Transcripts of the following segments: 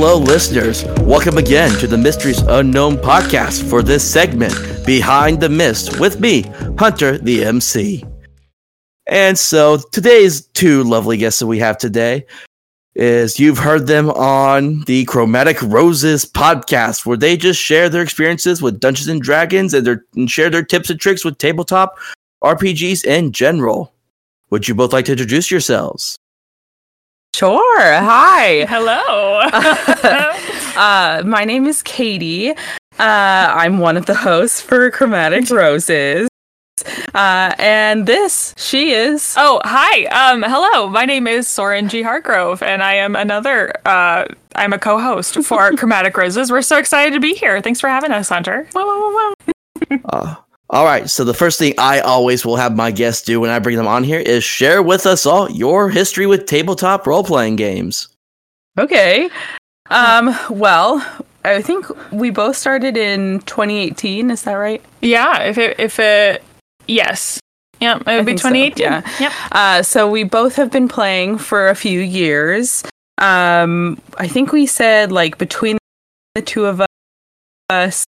hello, listeners. Welcome again to the Mysteries Unknown podcast for this segment, Behind the Mist, with me, Hunter the MC. And so today's two lovely guests that we have today is you've heard them on the Chromatic Roses podcast, where they just share their experiences with Dungeons and Dragons and, their, and share their tips and tricks with tabletop RPGs in general. Would you both like to introduce yourselves? Sure. Hi. Hello. uh, my name is Catie. Uh, I'm one of the hosts for Chromatic Roses. Uh, and this, she is. oh, hi. Um, hello. My name is Soren G. Hargrove, and I am another. Uh, I'm a co-host for Chromatic Roses. We're so excited to be here. Thanks for having us, Hunter. Uh, all right. So the first thing I always will have my guests do when I bring them on here is share with us all your history with tabletop role playing games. Okay. Um, well, I think we both started in 2018. Is that right? Yeah. If it, if it, yes. Yeah, it would be think so, 2018. yeah. Yep. Uh, so we both have been playing for a few years. Um, I think we said like between the two of us,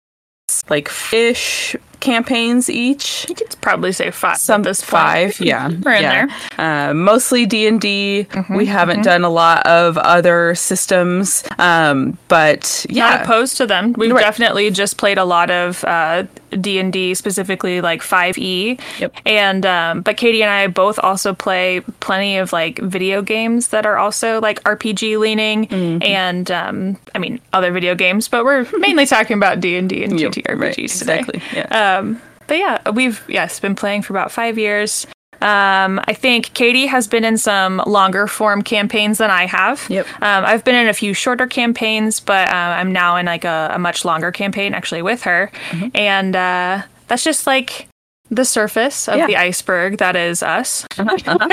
like fish campaigns each. You could probably say five. Some at five, yeah, We're in yeah. there. Uh, mostly D and D. Mhm, We haven't mhm. done a lot of other systems, um, but Not yeah, opposed to them. We've Right. definitely just played a lot of uh, D and D, specifically like Five E. Yep. And um, but Catie and I both also play plenty of like video games that are also like RPG leaning, Mm-hmm. and um, I mean other video games, but we're mainly talking about D and D and Yep, TTRPGs right, today. exactly. Yeah. Um, but yeah, we've yes been playing for about five years. Um, I think Catie has been in some longer form campaigns than I have. Yep. Um, I've been in a few shorter campaigns, but uh, I'm now in like a, a much longer campaign actually with her, and uh, that's just like the surface of Yeah. the iceberg that is us,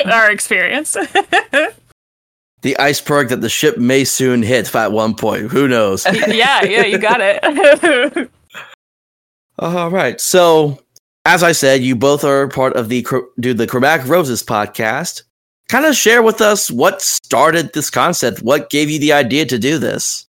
our experience. The iceberg that the ship may soon hit at one point. Who knows? yeah, yeah, you got it. All right. So, as I said, you both are part of the do the Chromatic Roses podcast. Kind of share with us what started this concept. What gave you the idea to do this?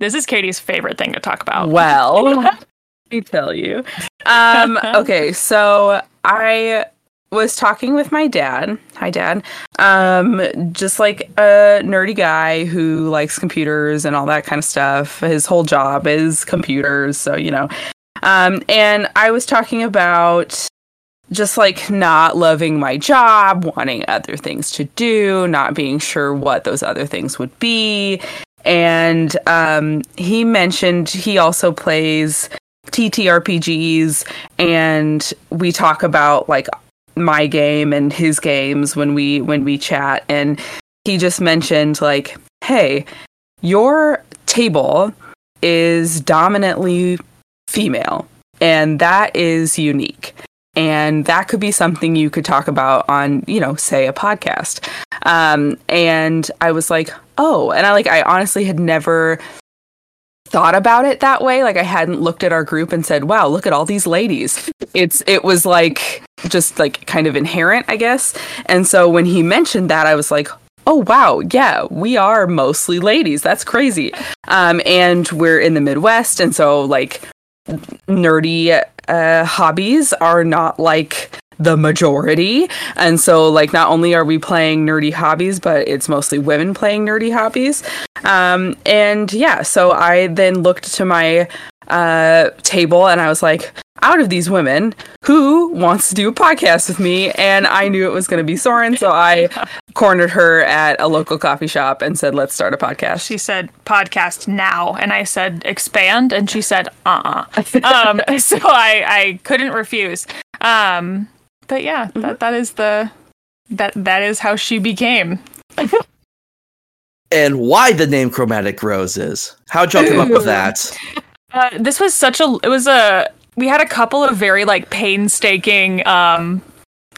this is Catie's favorite thing to talk about. Well, let me tell you. Um, okay, so I was talking with my dad. Hi, dad. Um, just like a nerdy guy who likes computers and all that kind of stuff. His whole job is computers, so you know. Um, and I was talking about just like not loving my job, wanting other things to do, not being sure what those other things would be. And um, he mentioned he also plays TTRPGs, and we talk about like my game and his games when we when we chat. And he just mentioned like, "Hey, your table is dominantly female, and that is unique." and that could be something you could talk about on you know say a podcast. Um and i was like oh and i like i honestly had never thought about it that way. Like i hadn't looked at our group and said wow look at all these ladies. It's it was like just like kind of inherent i guess. And so when he mentioned that i was like oh wow yeah we are mostly ladies. That's crazy. Um and we're in the midwest. And so like nerdy uh, hobbies are not like the majority. And so, like, not only are we playing nerdy hobbies, but it's mostly women playing nerdy hobbies. Um, and yeah, so I then looked to my uh, table and I was like, out of these women, who wants to do a podcast with me? And I knew it was going to be Soren, so I cornered her at a local coffee shop and said, let's start a podcast. She said podcast now, and I said expand, and she said uh uh um, so I I couldn't refuse. Um, but yeah, that that is the that that is how she became. And why the name Chromatic Roses? How'd y'all come up with that? Uh, this was such a it was a we had a couple of very like painstaking um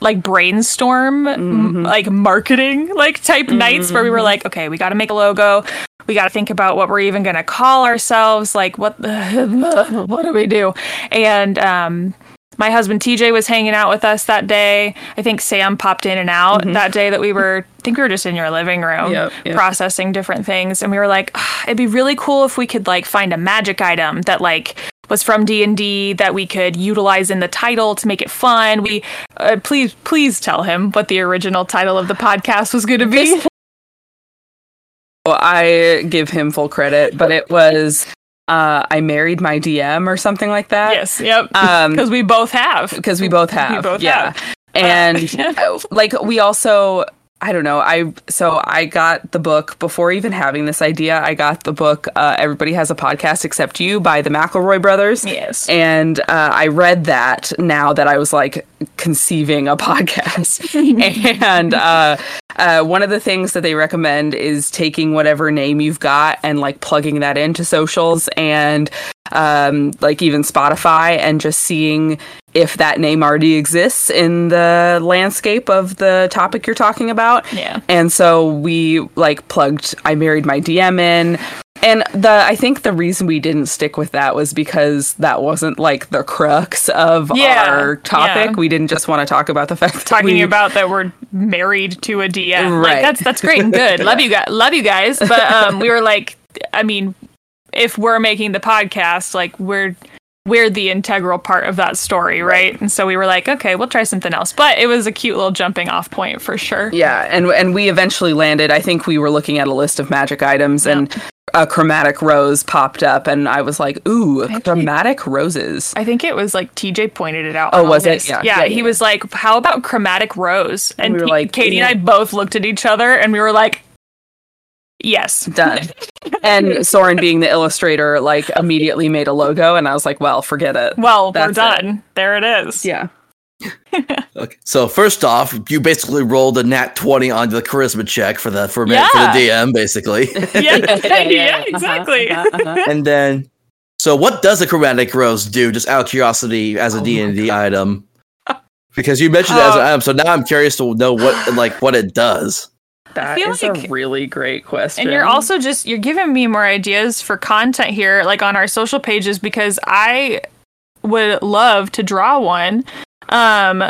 like brainstorm m- like marketing like type nights where we were like okay we got to make a logo we got to think about what we're even going to call ourselves like what the what do we do and um my husband TJ was hanging out with us that day. I think Sam popped in and out Mm-hmm. that day that we were. I think we were just in your living room Yep, yep. processing different things, and we were like, "Ah, it'd be really cool if we could like find a magic item that like was from D and D that we could utilize in the title to make it fun. We uh, please please tell him what the original title of the podcast was going to be. I give him full credit, but it was uh, I married my DM or something like that. yes, yep, Um, because we both have. because we both have. both yeah. have. And uh, like we also I don't know. I so I got the book before even having this idea. I got the book uh, "Everybody Has a Podcast Except You" by the McElroy brothers. Yes. and uh, I read that now that I was like conceiving a podcast. and uh, uh, one of the things that they recommend is taking whatever name you've got and like plugging that into socials and um, like even Spotify and just seeing if that name already exists in the landscape of the topic you're talking about. Yeah. And so we like plugged I married my DM in. And the I think the reason we didn't stick with that was because that wasn't like the crux of Yeah, our topic. yeah. We didn't just want to talk about the fact that talking we, about that we're married to a DM. Right. Like that's that's great and good. Love you guys. Love you guys. But um we were like I mean, if we're making the podcast, like we're we're the integral part of that story, right? And so we were like, okay, we'll try something else. But it was a cute little jumping off point for sure. Yeah, and and we eventually landed. I think we were looking at a list of magic items, and a chromatic rose popped up, and I was like, "Ooh, chromatic roses." I think it was like TJ pointed it out. Oh, was it? Yeah. Yeah, Yeah, he was like, "How about chromatic rose?" And we were P- like, Catie and I both looked at each other, and we were like, "Yes." Done. and Soren, being the illustrator, like immediately made a logo, and I was like, "Well, forget it." Well, That's we're it. done. There it is. Yeah. Okay. So first off, you basically rolled a nat twenty onto the charisma check for the for, ma- for the DM, basically. Yeah, yeah, Uh-huh, exactly. uh-huh, uh-huh. and then, so what does a chromatic rose do? Just out of curiosity, as a Oh D my and D item, because you mentioned it as an Uh, item, so now I'm curious to know what like what it does. That feel is like- a really great question. And you're also just you're giving me more ideas for content here, like on our social pages, because I would love to draw one. Um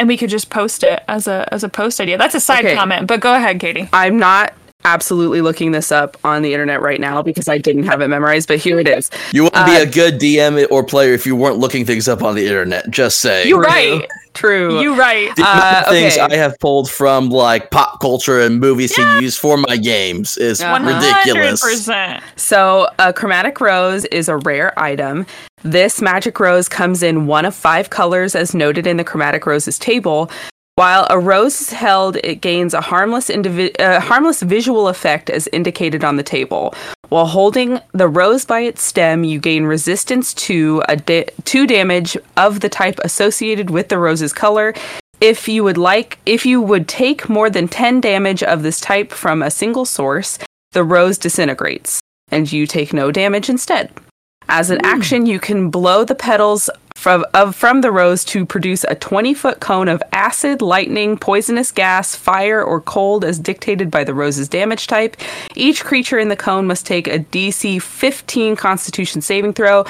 and we could just post it as a as a post idea. That's a side Okay. comment, but go ahead, Catie. I'm not absolutely looking this up on the internet right now because I didn't have it memorized, but here it is. You wouldn't be Uh, a good DM or player if you weren't looking things up on the internet. Just say You're right. True. You're right. The Uh, of things okay. I have pulled from like pop culture and movies to use for my games is Uh-huh. ridiculous. 100%. So, a chromatic rose is a rare item. This magic rose comes in one of five colors, as noted in the chromatic roses table. While a rose is held, it gains a harmless, indivi- uh, harmless visual effect, as indicated on the table. While holding the rose by its stem, you gain resistance to a da- to damage of the type associated with the rose's color. If you would like, if you would take more than 10 damage of this type from a single source, the rose disintegrates and you take no damage instead. As an action, you can blow the petals from of from the rose to produce a 20 foot cone of acid, lightning, poisonous gas, fire, or cold as dictated by the rose's damage type. Each creature in the cone must take a DC 15 Constitution saving throw,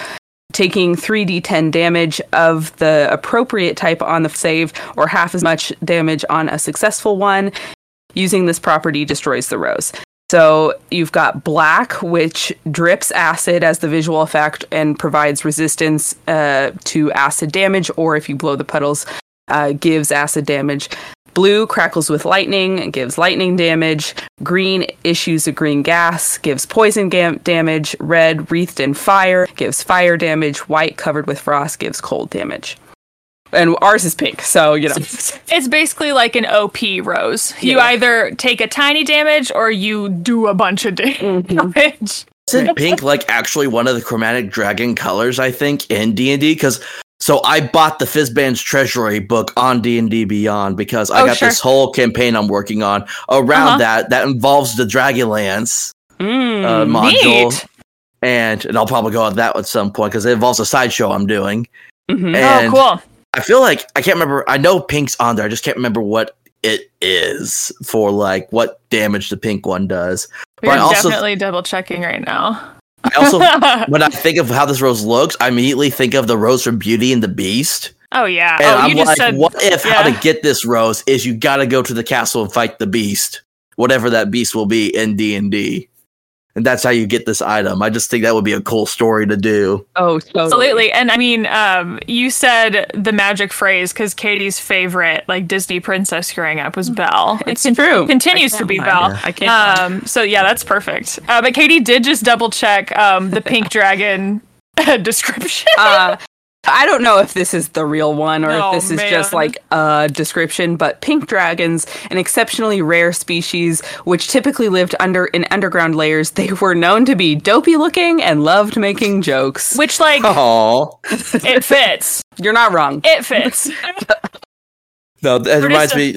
taking 3d10 damage of the appropriate type on the save, or half as much damage on a successful one. Using this property destroys the rose. So you've got black, which drips acid as the visual effect and provides resistance uh, to acid damage, or if you blow the puddles, uh, gives acid damage. Blue crackles with lightning and gives lightning damage. Green issues a green gas, gives poison gam- damage. Red, wreathed in fire, gives fire damage. White, covered with frost, gives cold damage. And ours is pink, so you know. It's basically like an OP rose. You Yeah. either take a tiny damage or you do a bunch of Mm-hmm. damage. Isn't pink like actually one of the chromatic dragon colors? I think in D and D because so I bought the Fizban's Treasury book on D and D Beyond because I Oh, got sure. this whole campaign I'm working on around Uh-huh. that that involves the Dragonlance Mm. uh, module, Neat. and and I'll probably go on that at some point because it involves a sideshow I'm doing. Mhm. And oh, cool. I feel like I can't remember. I know pink's on there. I just can't remember what it is for like what damage the pink one does. We're But I also definitely double checking right now. I also when I think of how this rose looks, I immediately think of the rose from Beauty and the Beast. Oh yeah. And oh, I'm you just like, said what if how to get this rose is you got to go to the castle and fight the beast, whatever that beast will be in D and D, and that's how you get this item. I just think that would be a cool story to do. Oh, totally. Absolutely. And I mean, um, you said the magic phrase because Catie's favorite, like Disney princess growing up, was Belle. It's true. Continues to be lie. Belle. I can't. Um, so yeah, that's perfect. Uh, but Katie did just double check um, the pink dragon description. uh, I don't know if this is the real one or Oh, if this is just like a description, but pink dragons, an exceptionally rare species which typically lived under in underground layers, they were known to be dopey looking and loved making jokes. Which like Oh it fits. You're not wrong. It fits. no, that reminds me.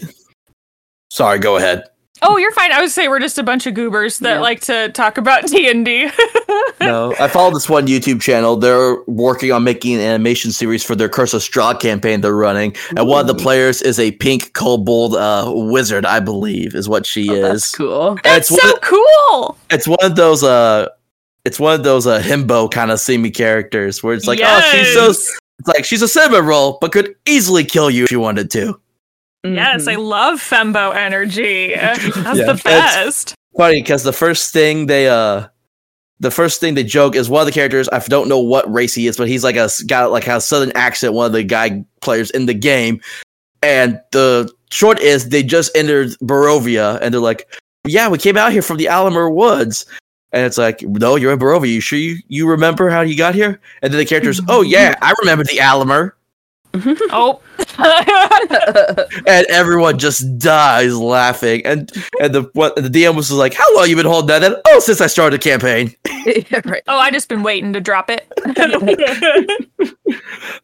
Sorry, go ahead. Oh, you're fine. I would say we're just a bunch of goobers that Yeah. like to talk about D and D. No, I follow this one YouTube channel. They're working on making an animation series for their Curse of Strahd campaign they're running, and one of the players is a pink kobold uh, wizard, I believe, is what she Oh, is. that's cool. That's it's so one of, cool. it's one of those uh, it's one of those uh himbo kind of semi characters where it's like, oh, she's so it's like she's a cinnamon roll, but could easily kill you if she wanted to. Yes, I Mhm. love fembo energy. That's Yeah, the it's- best. Funny because the first thing they uh. The first thing they joke is one of the characters. I don't know what race he is, but he's like a got like a southern accent. One of the guy players in the game, and the short is they just entered Barovia, and they're like, "Yeah, we came out here from the Alamer Woods," and it's like, "No, you're in Barovia. You sure you you remember how you got here?" And then the characters, "Oh yeah, I remember the Alamer," Oh. and everyone just dies laughing. And and the what the DM was like, "How long you been holding that?" And, oh, since I started the campaign. Yeah, right. oh, I just been waiting to drop it.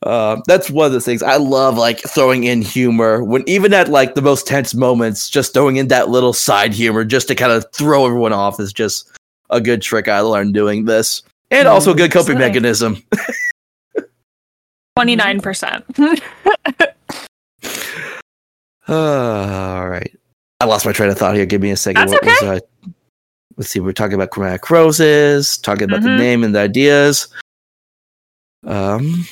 Uh, that's one of the things I love, like throwing in humor when even at like the most tense moments, just throwing in that little side humor just to kind of throw everyone off is just a good trick I learned doing this, and also a good coping Absolutely. mechanism. Twenty nine percent. all right, I lost my train of thought here. Give me a second. That's What was I? Let's see. We're talking about chromatic roses, talking about the Mhm. name and the ideas. Um,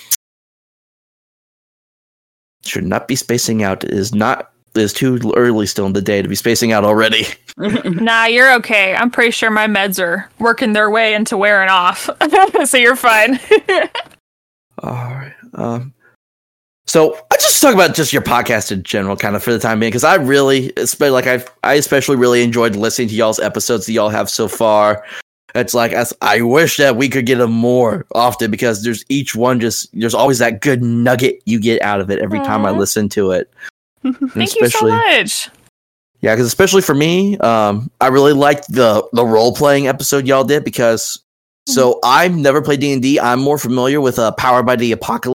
should not be spacing out. It is not. It is too early still in the day to be spacing out already. Nah, you're okay. I'm pretty sure my meds are working their way into wearing off, so you're fine. All right. Um, so I just talk about just your podcast in general, kind of for the time being, because I really, especially like I, I especially really enjoyed listening to y'all's episodes that y'all have so far. It's like I, I wish that we could get them more often because there's each one just there's always that good nugget you get out of it every time I listen to it. Thank you so much. Yeah, because especially for me, um, I really liked the the role playing episode y'all did because so I've never played D and D. I'm more familiar with uh, Powered by the Apocalypse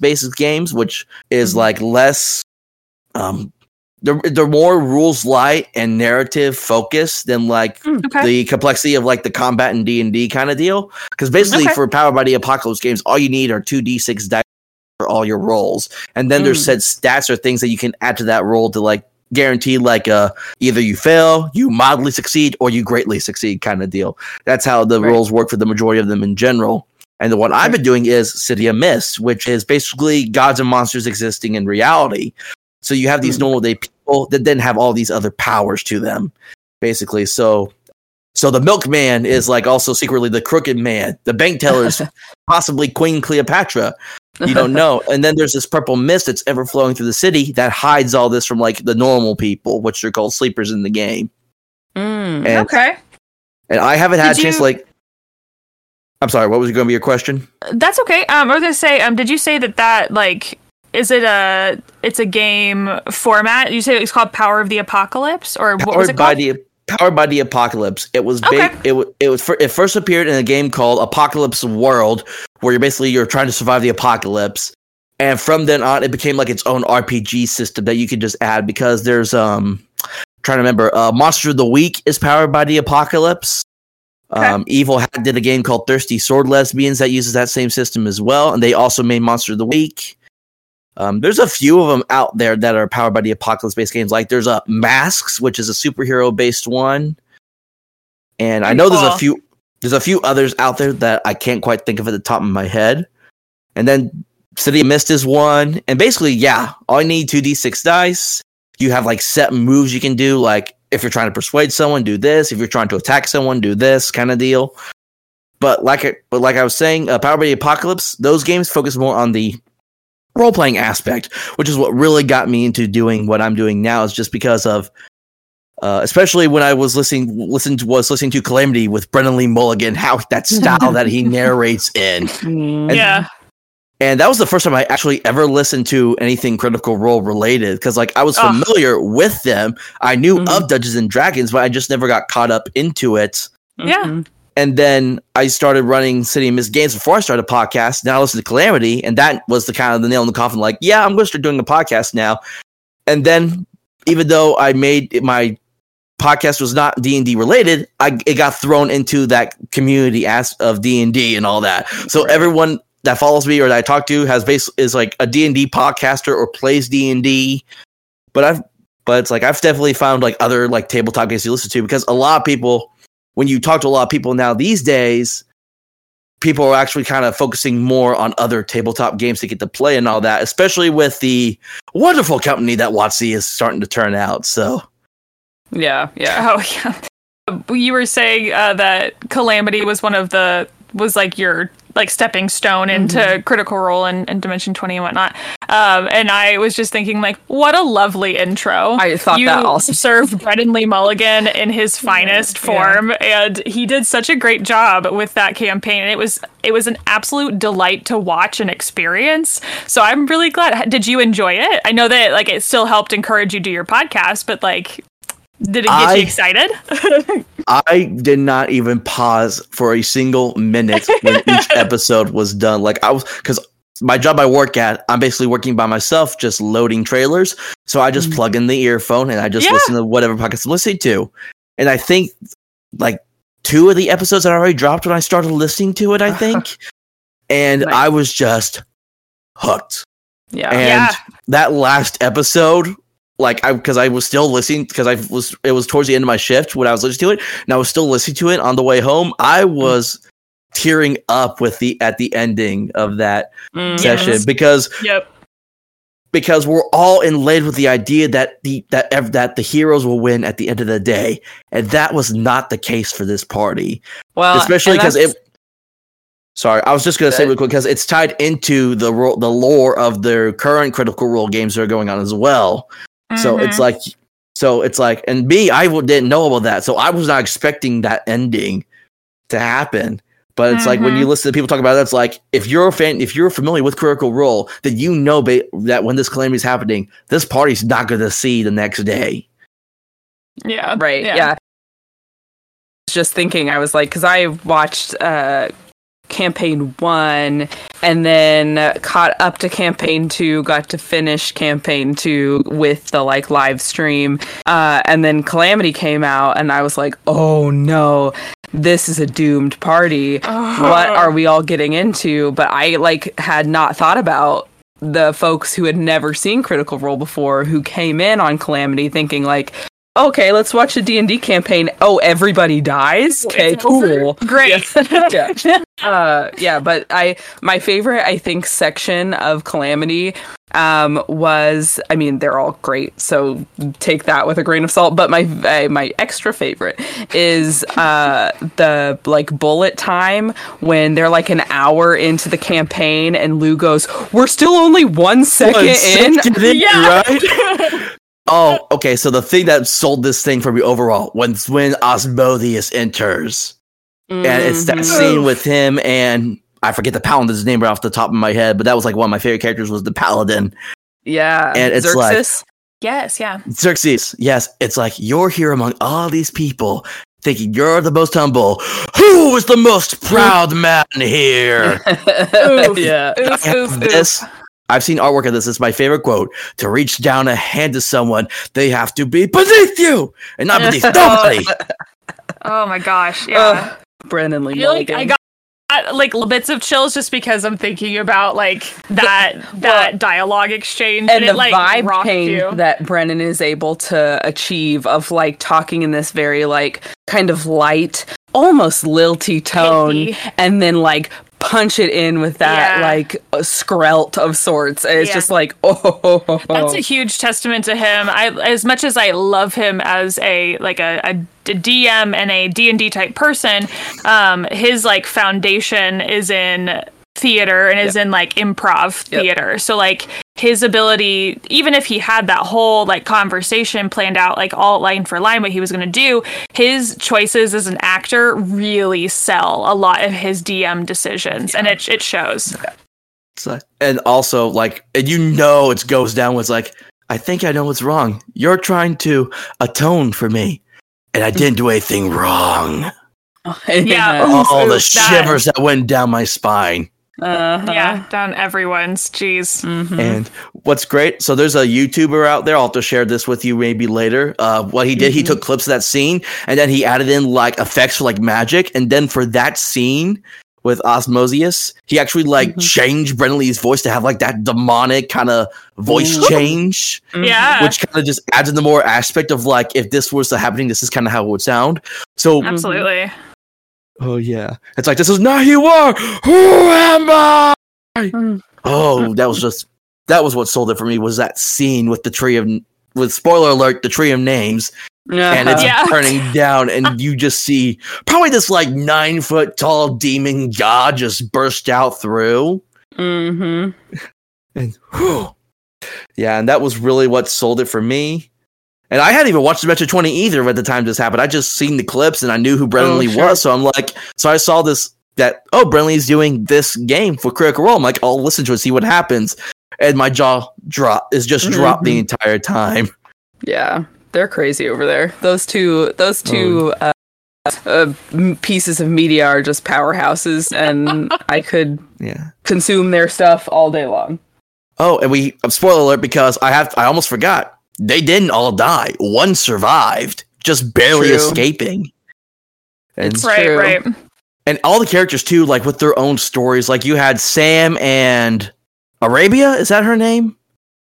basis games, which is Mhm. like less, um, they're they're more rules light and narrative focused than like Okay. the complexity of like the combat and D and D kind of deal. Because basically, Okay. for Power by the Apocalypse games, all you need are two d six dice for all your rolls, and then there's Mm. said stats or things that you can add to that roll to like guarantee like uh either you fail, you mildly succeed, or you greatly succeed kind of deal. That's how the Right. rolls work for the majority of them in general. And the one I've been doing is City of Mist, which is basically gods and monsters existing in reality. So you have these Hmm. normal day people that then have all these other powers to them, basically. So so the milkman is like also secretly the crooked man. The bank teller is possibly Queen Cleopatra. You don't know. And then there's this purple mist that's ever flowing through the city that hides all this from like the normal people, which are called sleepers in the game. Mm. And okay. and I haven't had Did a chance you- to like I'm sorry, what was going to be your question? That's okay. Um, I was gonna say, um, did you say that that like is it a it's a game format? You say it's called Power of the Apocalypse, or what was Powered it by called? the Powered by the Apocalypse. It was Okay. big. It wa- it was it first appeared in a game called Apocalypse World, where you're basically you're trying to survive the apocalypse. And from then on, it became like its own RPG system that you could just add because there's um trying to remember uh Monster of the Week is powered by the Apocalypse. Okay. Um, Evil Hat did a game called Thirsty Sword Lesbians that uses that same system as well, and they also made Monster of the Week. Um, there's a few of them out there that are powered by the apocalypse based games. Like there's a Masks, which is a superhero based one, and I know there's a few there's a few others out there that I can't quite think of at the top of my head. And then City of Mist is one, and basically, yeah, all you need two d six dice. You have like set moves you can do, like if you're trying to persuade someone, do this. If you're trying to attack someone, do this kind of deal. But like, I, but like I was saying, uh, Power by the Apocalypse, those games focus more on the role playing aspect, which is what really got me into doing what I'm doing now. Is just because of, uh, especially when I was listening, listened was listening to Calamity with Brennan Lee Mulligan, how that style that he narrates in, Mm. And- yeah. and that was the first time I actually ever listened to anything Critical Role related. Because like I was Ugh. familiar with them, I knew Mhm. of Dungeons and Dragons, but I just never got caught up into it. Yeah. Mhm. And then I started running City of Mist Games before I started a podcast. Now I listen to Calamity, and that was the kind of the nail in the coffin. Like, yeah, I'm going to start doing a podcast now. And then, even though I made my podcast was not D and D related, I it got thrown into that community as of D and D and all that. So Right. everyone that follows me or that I talk to has base is like a D and D podcaster or plays D and D. But I've but it's like I've definitely found like other like tabletop games to listen to because a lot of people when you talk to a lot of people now these days, people are actually kind of focusing more on other tabletop games to get to play and all that, especially with the wonderful company that WotC is starting to turn out. So Yeah, yeah. Oh yeah. You were saying uh, that Calamity was one of the was like your like stepping stone into Mm-hmm. Critical Role and, and Dimension Twenty and whatnot. Um, and I was just thinking like, what a lovely intro. I thought you that also. served Brennan Lee Mulligan in his finest form, and he did such a great job with that campaign. And it was it was an absolute delight to watch and experience. So I'm really glad. Did you enjoy it? I know that like it still helped encourage you to do your podcast, but like. Did it get I- you excited? I did not even pause for a single minute when each episode was done. Like I was because my job I work at, I'm basically working by myself, just loading trailers. So I just Mhm. plug in the earphone and I just Yeah. listen to whatever podcast I'm listening to. And I think like two of the episodes that I already dropped when I started listening to it, I think. and Nice. I was just hooked. Yeah. And Yeah. that last episode, like I because I was still listening because I was it was towards the end of my shift when I was listening to it, and I was still listening to it on the way home. I was tearing up with the at the ending of that Mhm. session Yes. because Yep. because we're all in inlaid with the idea that the that ev- that the heroes will win at the end of the day, and that was not the case for this party Well, especially because it. Sorry, I was just gonna say Good. real quick because it's tied into the ro- the lore of their current Critical Role games that are going on as well. So it's Mhm. like, so it's like, and me, I w- didn't know about that, so I was not expecting that ending to happen. But it's like when you listen to people talk about it, it's like if you're a fan, if you're familiar with Critical Role, then you know ba- that when this calamity is happening, this party's not going to see the next day. yeah. right yeah. I was just thinking i was like because i watched uh campaign one and then caught up to campaign two got to finish campaign two with the like live stream. Uh and then calamity came out and i was like oh no this is a doomed party. What are we all getting into? But i like had not thought about the folks who had never seen critical role before who came in on calamity thinking like okay let's watch a d&d campaign oh everybody dies okay cool Great. yeah. uh yeah but i my favorite i think section of calamity um was i mean they're all great so take that with a grain of salt but my uh, my extra favorite is uh the like bullet time when they're like an hour into the campaign and lou goes we're still only one second One in in, Yeah. right? Oh, okay. So the thing that sold this thing for me overall when when Asmodeus enters, and it's that Mhm. scene with him and I forget the paladin's name right off the top of my head, but that was like one of my favorite characters was the paladin yeah and it's like- Xerxes. yes. Yeah. Xerxes. Yes, it's like you're here among all these people, thinking you're the most humble. Who is the most proud man here? Oof. yeah Oof, I oof, have oof. This. I've seen artwork of this. It's my favorite quote. To reach down a hand to someone, they have to be beneath you and not beneath nobody. Oh my gosh. Yeah. Ugh, Brennan Lee I feel like I got got, like little bits of chills just because I'm thinking about like that that dialogue exchange and it the like vibe rocked change you. that Brennan is able to achieve of like talking in this very like kind of light, almost lilty tone, Pithy. and then like punch it in with that Yeah. like a skrelt of sorts. It's Yeah. just like oh. That's a huge testament to him. I, as much as I love him as a like a, a DM and a D and D type person, um, his like foundation is in theater and is in like improv Yep. theater. So like his ability, even if he had that whole like conversation planned out, like all line for line, what he was going to do, his choices as an actor really sell a lot of his DM decisions, and it it shows. It's like- and also like, and you know, it goes down with like, I think I know what's wrong. You're trying to atone for me, and I didn't do anything wrong. Yeah. Ooh, the that- shivers that went down my spine. Uh-huh. Yeah, down everyone's. Jeez. Mhm. And what's great, so there's a YouTuber out there. I'll have to share this with you maybe later. Uh, what he did, he Mhm. took clips of that scene and then he added in like effects for like magic. And then for that scene with Asmodeus, he actually like Mhm. changed Brennan Lee's voice to have like that demonic kind of voice Ooh. change, Mhm. Yeah. which kind of just adds in the more aspect of like if this was happening, this is kind of how it would sound. So, Absolutely. Oh yeah, it's like this is not who you are. Who am I? Mm. Oh, that was just that was what sold it for me was that scene with the tree of with spoiler alert, the tree of names, and it's Uh-huh. Yeah. turning down, and you just see probably this like nine foot tall demon god just burst out through, Mm-hmm. and whew. yeah, and that was really what sold it for me. And I hadn't even watched Adventure 20 either at the time this happened. I just seen the clips and I knew who Brennan Oh, Lee sure. was. So I'm like, so I saw this that oh Brennan Lee's doing this game for Critical Role. I'm like, I'll listen to it, see what happens. And my jaw drop is just dropped the entire time. Yeah, they're crazy over there. Those two, those two uh, uh, pieces of media are just powerhouses, and I could Yeah. consume their stuff all day long. Oh, and we um, spoiler alert because I have I almost forgot. They didn't all die. One survived, just barely True. escaping. And It's Right, true. right. and all the characters too, like with their own stories. Like you had Sam and Arabia, is that her name?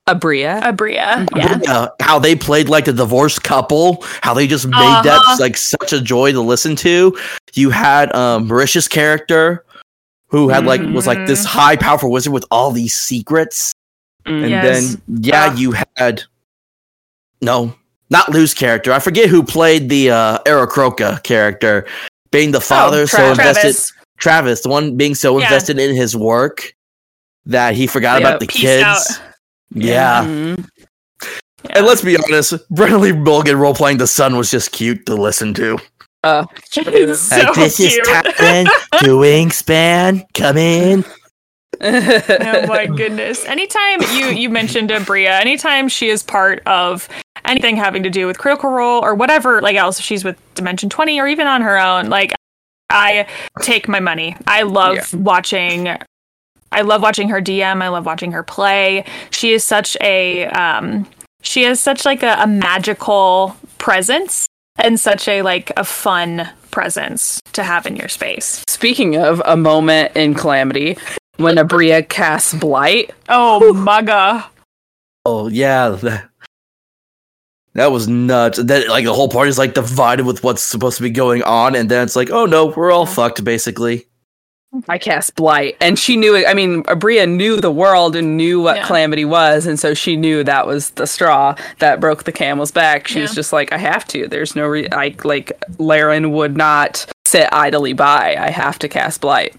Aabria. Aabria. Yeah. Uh, how they played like the divorced couple, how they just made Uh-huh. that like such a joy to listen to. You had um Marisha's character who had like was like this Mhm. high powerful wizard with all these secrets. Mm. And Yes. then yeah, Ah. you had no, not Lou's character. I forget who played the uh Aarakocra character, being the father so Tra- invested Travis. Travis, the one being so Yeah. invested in his work that he forgot Yeah, about the kids. out. Yeah. Mhm. Yeah. And let's be honest, Brennan Lee Mulligan role playing the son was just cute to listen to. Uh, It's so Like, this is cute. Tappan to Wingspan. Come in. oh my goodness. Anytime you you mentioned Bria, anytime she is part of anything having to do with Critical Role or whatever, like else she's with Dimension 20 or even on her own, like I take my money. I love Yeah. watching I love watching her DM. I love watching her play. She is such a um she has such like a, a magical presence and such a like a fun presence to have in your space. Speaking of a moment in Calamity, when Aabria casts Blight, Oh, mugga. Oh yeah, that, that was nuts. And then like the whole party's like divided with what's supposed to be going on, and then it's like, oh no, we're all fucked basically. I cast Blight, and she knew it. I mean, Aabria knew the world and knew what Yeah. Calamity was, and so she knew that was the straw that broke the camel's back. She was Yeah. just like, I have to. There's no re- I like Laerryn would not sit idly by. I have to cast Blight.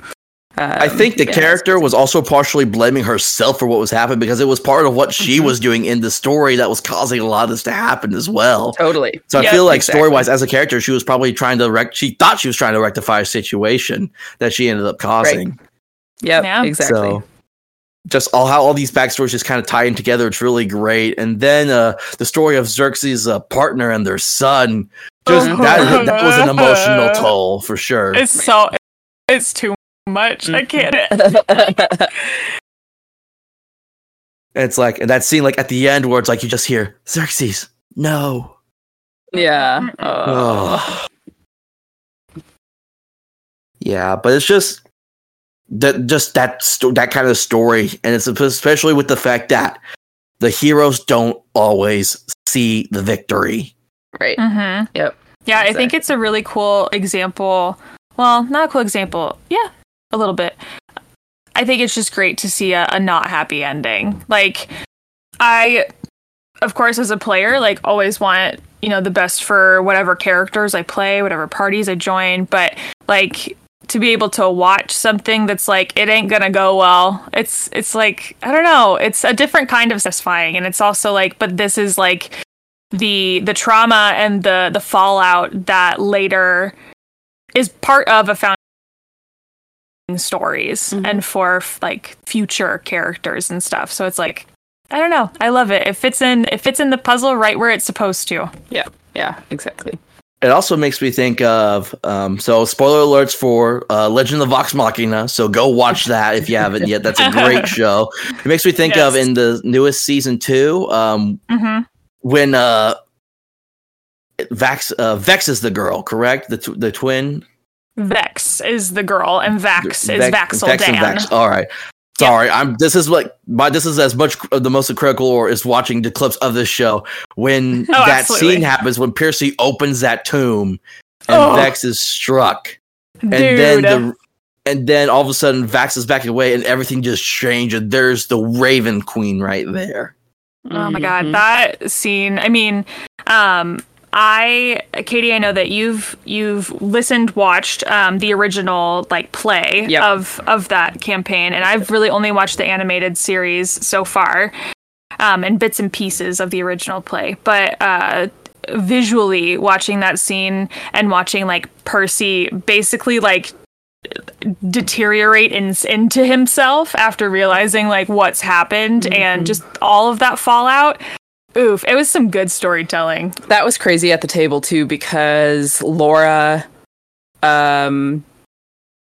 I Um, think the yeah. character was also partially blaming herself for what was happening because it was part of what she Mhm. was doing in the story that was causing a lot of this to happen as well. totally. So I feel like exactly. story wise, as a character, she was probably trying to rec- she thought she was trying to rectify a situation that she ended up causing. Yep, Yeah. exactly. So just all how all these backstories just kind of tie in together. It's really great. And then uh, the story of Xerxes' uh, partner and their son, just Mhm. that that was an emotional toll for sure. It's so it's too much. I can't. It's like and that scene like at the end where it's like you just hear Xerxes, no. yeah. Oh. Ugh. Yeah, but it's just that just that sto- that kind of story, and it's especially with the fact that the heroes don't always see the victory. Right. Mm-hmm. Yep. Yeah, I think it's a really cool example. Well, not a cool example. Yeah, a little bit. I think it's just great to see a, a not happy ending. Like I of course as a player like always want you know the best for whatever characters i play whatever parties i join but like to be able to watch something that's like it ain't gonna go well it's it's like i don't know it's a different kind of satisfying and it's also like but this is like the the trauma and the the fallout that later is part of a founding stories mm-hmm. and for like future characters and stuff so it's like I don't know. I love it. It fits in. It fits in the puzzle right where it's supposed to. Yeah. Yeah. Exactly. It also makes me think of um, so spoiler alerts for uh, Legend of Vox Machina. So go watch that if you haven't yet. That's a great show. It makes me think yes. of in the newest season two um, mm-hmm. when uh, Vax uh, Vex is the girl, correct? The t- the twin. Vex is the girl, and Vax is Vex, Vax'il Vex Dan. And Vax. All right. Sorry, I'm. This is like my. This is as much of the most critical or is watching the clips of this show when oh, that absolutely. scene happens when Percy opens that tomb and oh. Vex is struck, Dude. and then the and then all of a sudden Vax is backing away and everything just changes. And there's the Raven Queen right there. Oh my god, mm-hmm. that scene! I mean, um, I, Catie, I know that you've you've listened, watched um, the original like play yep. of of that campaign, and I've really only watched the animated series so far, um, and bits and pieces of the original play. But uh, visually, watching that scene and watching like Percy basically like deteriorate in, into himself after realizing like what's happened mm-hmm. and just all of that fallout Oof, it was some good storytelling. That was crazy at the table too because Laura um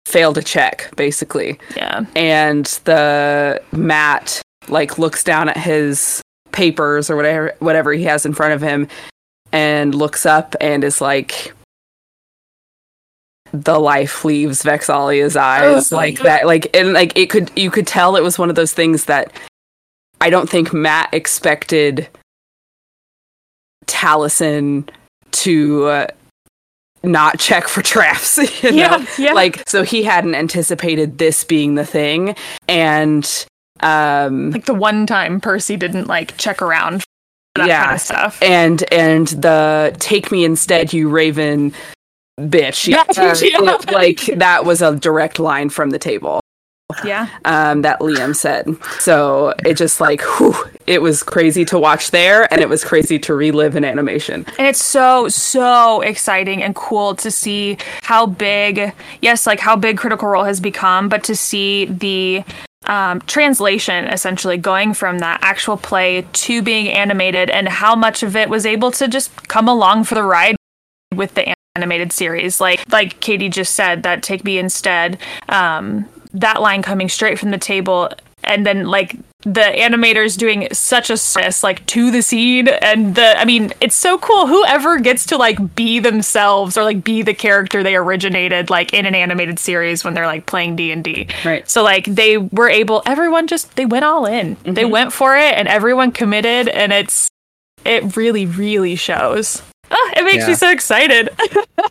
failed a check basically. Yeah. And the Matt like looks down at his papers or whatever whatever he has in front of him and looks up and is like the life leaves Vex'ahlia's eyes oh, like that like and like it could you could tell it was one of those things that I don't think Matt expected Taliesin to uh, not check for traps. You know? Yeah, yeah. Like, so he hadn't anticipated this being the thing. And, um, like the one time Percy didn't like check around that yeah. kind of stuff. And, and the take me instead, you raven bitch. Yeah, uh, yeah. like that was a direct line from the table yeah. Um, that liam said. So it just like whew, it was crazy to watch there and it was crazy to relive in animation. And it's so so exciting and cool to see how big yes like how big critical role has become but to see the um, translation essentially going from that actual play to being animated and how much of it was able to just come along for the ride with the animated series. Like like catie just said that take me instead um, that line coming straight from the table and then like the animators doing such a service like to the scene and the i mean it's so cool. Whoever gets to like be themselves or like be the character they originated like in an animated series when they're like playing d&d right. So like they were able everyone just they went all in. Mm-hmm. they went for it and everyone committed and it's it really really shows Oh, it makes yeah. me so excited.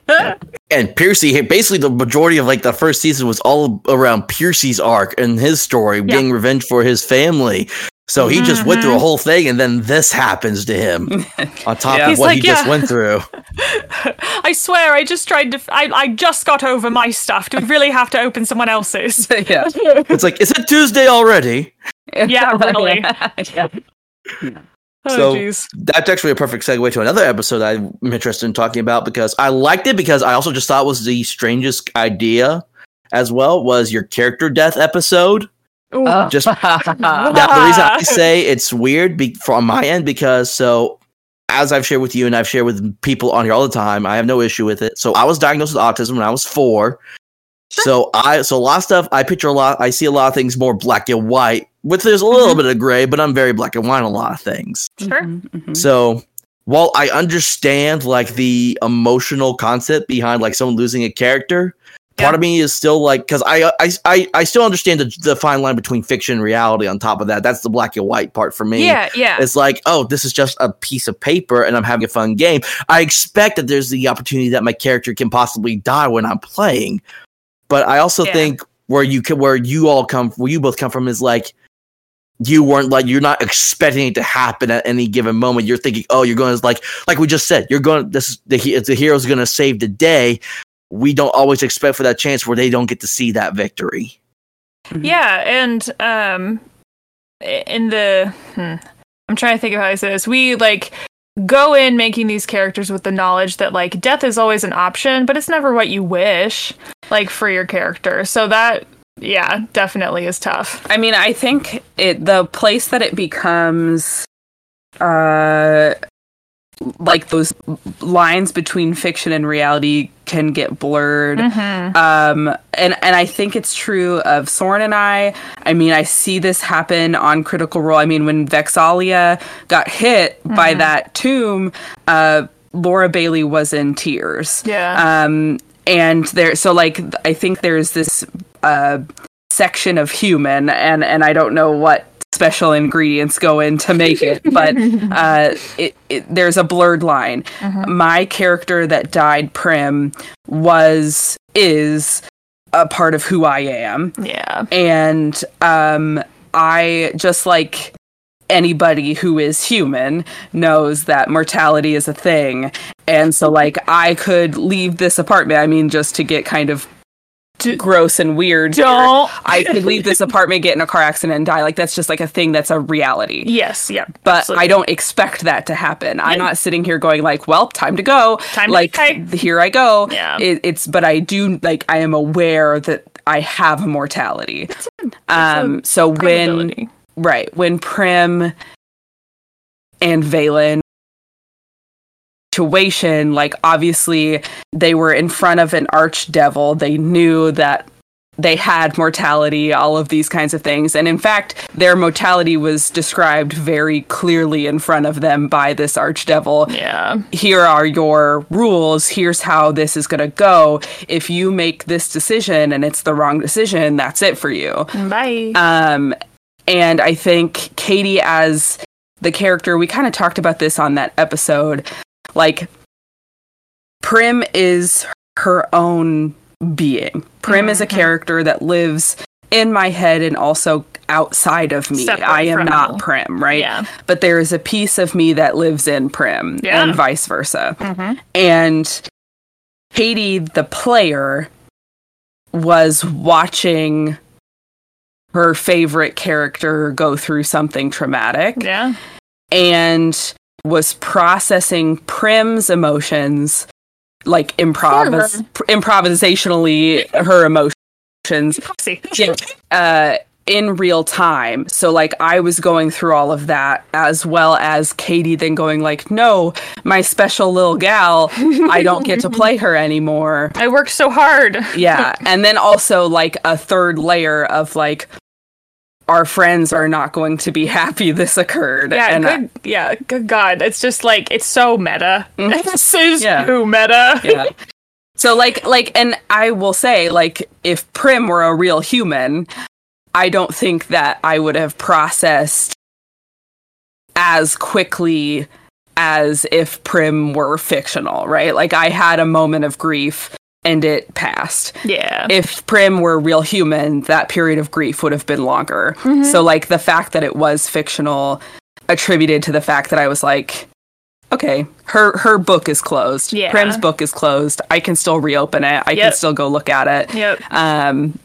and Percy, basically, the majority of like the first season was all around Percy's arc and his story, yeah. getting revenge for his family. So he mm-hmm. just went through a mm-hmm. whole thing, and then this happens to him on top yeah. of what like, he just went through. I swear, I just tried to. I, I just got over my stuff. Do we really have to open someone else's? yeah. It's like, is it Tuesday already? Yeah, really. yeah. Oh, so geez. that's actually a perfect segue to another episode I'm interested in talking about because I liked it because I also just thought was the strangest idea as well was your character death episode. Uh, just now, the reason I say it's weird be, from my end because so as I've shared with you and I've shared with people on here all the time, I have no issue with it. So I was diagnosed with autism when I was four. So I so a lot of stuff I picture a lot I see a lot of things more black and white with there's a little mm-hmm. bit of gray, but I'm very black and white on a lot of things. Sure. Mm-hmm, mm-hmm. So while I understand like the emotional concept behind like someone losing a character, yeah. part of me is still like because I, I I I still understand the, the fine line between fiction and reality. On top of that, that's the black and white part for me. Yeah, yeah. It's like oh, this is just a piece of paper, and I'm having a fun game. I expect that there's the opportunity that my character can possibly die when I'm playing, but I also yeah. think where you can where you all come where you both come from is like you weren't like you're not expecting it to happen at any given moment. You're thinking, oh, you're going to like like we just said, you're going this the the hero's going to save the day. We don't always expect for that chance where they don't get to see that victory. Yeah, and um, in the hmm, I'm trying to think of how I say this. We like go in making these characters with the knowledge that like death is always an option, but it's never what you wish like for your character. So that yeah, definitely is tough. I mean, I think it the place that it becomes uh like those lines between fiction and reality can get blurred. Mm-hmm. Um, and and I think it's true of Soren and I. I mean, I see this happen on Critical Role. I mean, when Vex'ahlia got hit mm-hmm. by that tomb, uh, Laura Bailey was in tears. Yeah. Um, and there, so like, I think there's this uh, section of human, and and I don't know what special ingredients go in to make it, but uh, it, it, there's a blurred line. Mm-hmm. My character that died, Prim, was is a part of who I am. Yeah, and um, I just like anybody who is human knows that mortality is a thing and so like i could leave this apartment i mean just to get kind of D- gross and weird. Don't. I could leave this apartment, get in a car accident, and die. Like that's just like a thing that's a reality. Yes, yeah. But absolutely. I don't expect that to happen. Yeah. I'm not sitting here going like, "Well, time to go." Time like to here I go. Yeah. It, it's but I do like I am aware that I have a mortality. um. So when right. When Prim and Valen situation like obviously they were in front of an archdevil. They knew that they had mortality all of these kinds of things. And in fact their mortality was described very clearly in front of them by this archdevil. Yeah. Here are your rules. Here's how this is going to go. If you make this decision and it's the wrong decision that's it for you. Bye. Um and i think catie as the character we kind of talked about this on that episode like Prim is her own being. Prim mm-hmm. is a mm-hmm. character that lives in my head and also outside of me. Separate I am not Prim, right? Yeah. But there is a piece of me that lives in Prim yeah. and vice versa. Mm-hmm. And Catie, the player, was watching her favorite character go through something traumatic. Yeah. And was processing Prim's emotions, like improvis- improvisationally her emotions, uh, in real time. So like I was going through all of that as well as Catie then going like, no, my special little gal, I don't get to play her anymore. I worked so hard. yeah. And then also like a third layer of like, our friends are not going to be happy this occurred. Yeah, and good, I, yeah, good God, it's just like it's so meta. Mm-hmm. this is yeah. too meta. yeah. So like like and I will say like if Prim were a real human, I don't think that I would have processed as quickly as if Prim were fictional, right? Like I had a moment of grief and it passed. Yeah. If Prim were real human, that period of grief would have been longer. Mm-hmm. So like the fact that it was fictional attributed to the fact that I was like okay, her her book is closed. Yeah. Prim's book is closed. I can still reopen it. I yep. can still go look at it. Yep. Um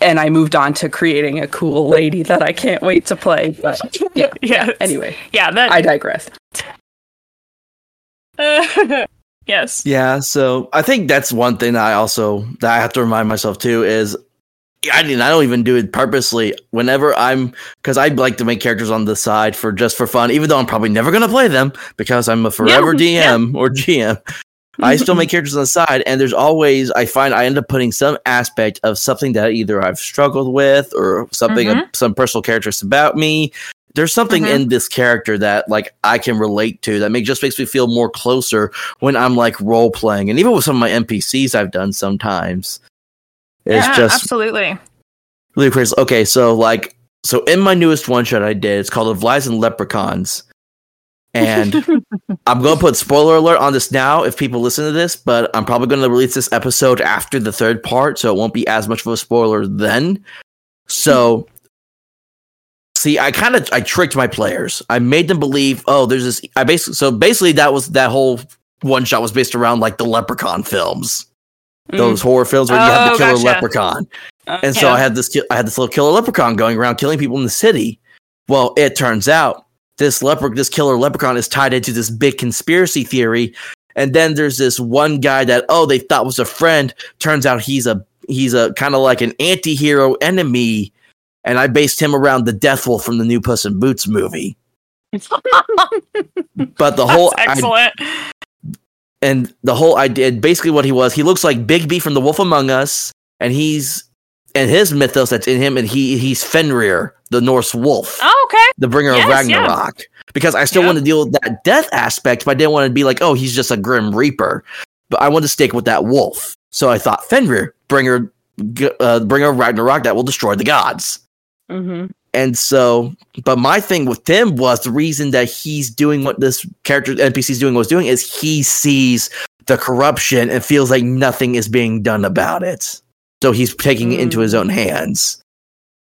and I moved on to creating a cool lady that I can't wait to play. But yeah, yeah. Anyway, yeah, that I digress. Yes. Yeah. So I think that's one thing that I also that I have to remind myself too is I mean I don't even do it purposely. Whenever I'm because I like to make characters on the side for just for fun, even though I'm probably never gonna play them because I'm a forever yeah, DM yeah. or GM. I still make characters on the side, and there's always I find I end up putting some aspect of something that either I've struggled with or something mm-hmm. some personal characteristics about me there's something mm-hmm. in this character that like I can relate to that make just makes me feel more closer when I'm like role playing, and even with some of my NPCs I've done sometimes. It's yeah, just absolutely really crazy. Okay, so like so in my newest one shot I did, it's called Lies and Leprechauns. And I'm going to put spoiler alert on this now if people listen to this, but I'm probably going to release this episode after the third part, so it won't be as much of a spoiler then. So, see, I kind of I tricked my players. I made them believe, oh, there's this. I basically so basically that was that whole one shot was based around like the Leprechaun films, those horror films where you have Oh, the killer gotcha. leprechaun. Uh, And so I had this I had this little killer leprechaun going around killing people in the city. Well, it turns out this leper this killer leprechaun is tied into this big conspiracy theory. And then there's this one guy that oh they thought was a friend. Turns out he's a he's a kind of like an anti-hero enemy. And I based him around the Death Wolf from the new Puss in Boots movie. But the whole That's I- excellent. and the whole idea basically what he was he looks like bigby from the wolf among us and he's and his mythos that's in him and he he's fenrir the norse wolf oh, okay. the bringer Yes, of ragnarok because i still Yeah. want to deal with that death aspect but i didn't want to be like oh he's just a grim reaper but i wanted to stick with that wolf so i thought fenrir bringer uh, bringer of ragnarok that will destroy the gods mhm. and so, but my thing with him was the reason that he's doing what this character NPC is doing was doing is he sees the corruption and feels like nothing is being done about it. So he's taking it into his own hands.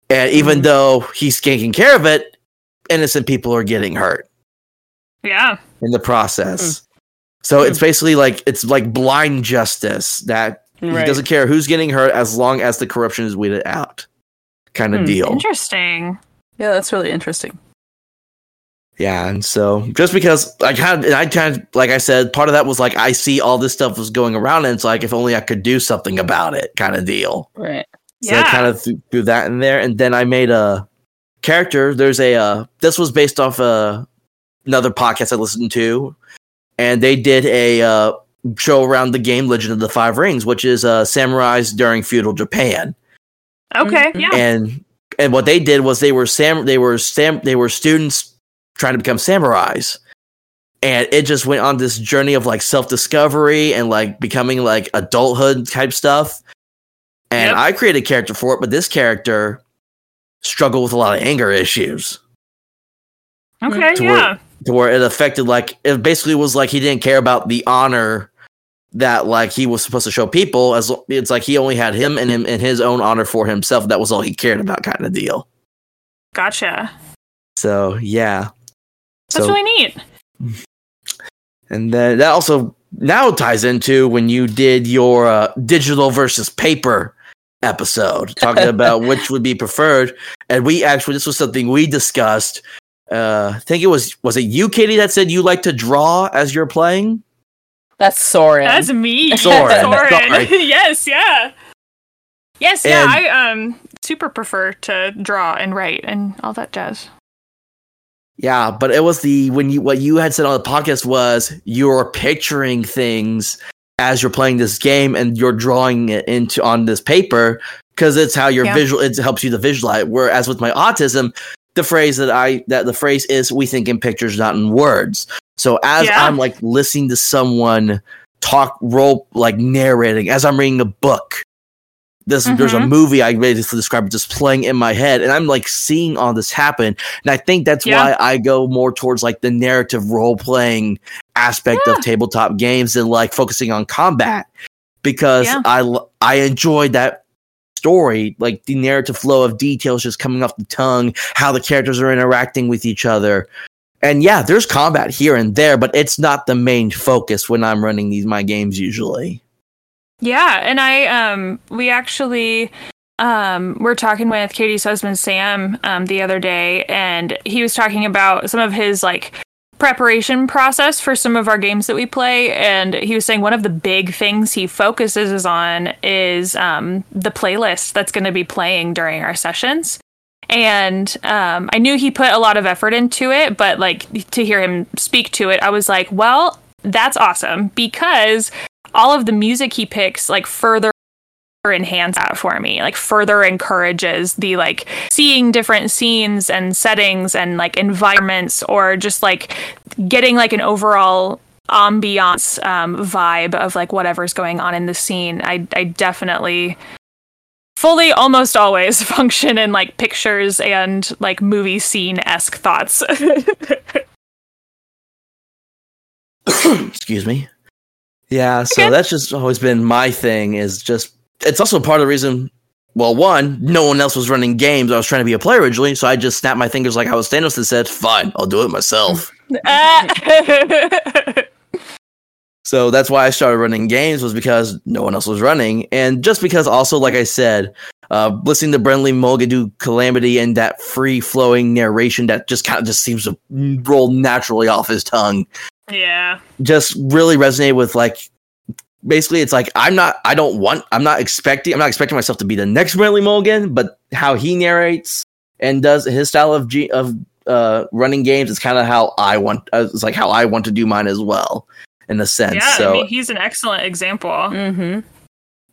And even Mm. though he's taking care of it, innocent people are getting hurt Yeah. in the process. So it's basically like it's like blind justice that he doesn't care who's getting hurt as long as the corruption is weeded out. Kind of Hmm, deal. Interesting. Yeah, that's really interesting. Yeah, and so just because I kind of, I kind of, like I said, part of that was like I see all this stuff was going around, and it's like if only I could do something about it, kind of deal. Right. So I Yeah. kind of threw, threw that in there, and then I made a character. There's a uh, this was based off uh, another podcast I listened to, and they did a uh, show around the game Legend of the Five Rings, which is uh, samurais during feudal Japan Okay. Mhm. Yeah. and and what they did was they were sam they were sam they were students trying to become samurais and it just went on this journey of like self-discovery and like becoming like adulthood type stuff and Yep. i created a character for it but this character struggled with a lot of anger issues Okay. to where- Yeah. to where it affected like it basically was like he didn't care about the honor that like he was supposed to show people as it's like he only had him and him and his own honor for himself that was all he cared about kind of deal Gotcha. So yeah. That's so really neat. and then that also now ties into when you did your uh, digital versus paper episode, talking about which would be preferred. And we actually this was something we discussed. Uh, I think it was was it you, Catie, that said you like to draw as you're playing. That's Soren. That's me. Soren, Soren. yes. Yeah. Yes. Yeah. And- I um super prefer to draw and write and all that jazz. Yeah, but it was the when you what you had said on the podcast was you're picturing things as you're playing this game and you're drawing it into on this paper because it's how your Yeah. visual it helps you to visualize. Whereas with my autism, the phrase that I that the phrase is we think in pictures, not in words. So as Yeah. I'm like listening to someone talk role like narrating as I'm reading a book. This there's a Mhm. movie I basically describe just playing in my head, and I'm like seeing all this happen. And I think that's Yeah. why I go more towards like the narrative role playing aspect Yeah. of tabletop games and like focusing on combat because Yeah. I enjoyed that story, like the narrative flow of details just coming off the tongue, how the characters are interacting with each other. And yeah, there's combat here and there, but it's not the main focus when I'm running these my games usually. Yeah, and I um we actually um we're talking with Catie's husband Sam um the other day and he was talking about some of his like preparation process for some of our games that we play and he was saying one of the big things he focuses on is um the playlist that's going to be playing during our sessions. And um, I knew he put a lot of effort into it, but like to hear him speak to it, I was like, well, that's awesome because all of the music he picks like further enhance that for me like further encourages the like seeing different scenes and settings and like environments or just like getting like an overall ambiance um, vibe of like whatever's going on in the scene. I i definitely fully almost always function in like pictures and like movie scene esque thoughts Excuse me. Yeah, so Okay. that's just always been my thing. Is just it's also part of the reason. Well, one, no one else was running games. I was trying to be a player originally, so I just snapped my fingers like I was Thanos and said, "Fine, I'll do it myself." So that's why I started running games was because no one else was running, and just because also, like I said, uh, listening to Brennan Lee Mulligan do Calamity and that free flowing narration that just kind of just seems to roll naturally off his tongue, yeah. just really resonated with like. Basically, it's like I'm not. I don't want. I'm not expecting. I'm not expecting myself to be the next Brennan Lee Mulligan, but how he narrates and does his style of G, of uh, running games is kind of how I want. Uh, it's like how I want to do mine as well, in a sense. Yeah, so I mean, he's an excellent example. Mm-hmm.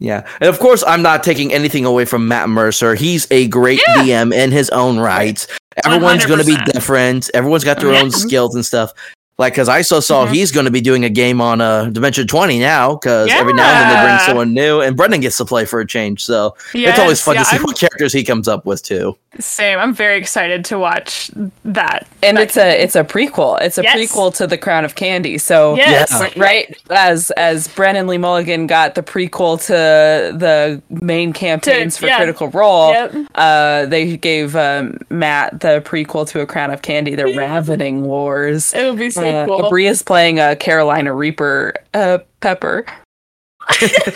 Yeah, and of course, I'm not taking anything away from Matt Mercer. He's a great Yeah. DM in his own right. Everyone's going to be different. Everyone's got their Yeah. own skills and stuff. Like, because I so saw Mhm. he's going to be doing a game on uh, Dimension 20 now. Because every now and then they bring someone new, and Brennan gets to play for a change. So it's always fun yeah, to see I'm- what characters he comes up with too. Same. I'm very excited to watch that. And that it's a it's a prequel. It's a Yes. prequel to the Crown of Candy. So Yes. Yeah. right as as Brennan Lee Mulligan got the prequel to the main campaigns for yeah. Critical Role, Yep. uh, they gave um, Matt the prequel to A Crown of Candy, The Ravening Wars. It would be so Uh, cool. Aabria's playing a Carolina Reaper uh, Pepper. I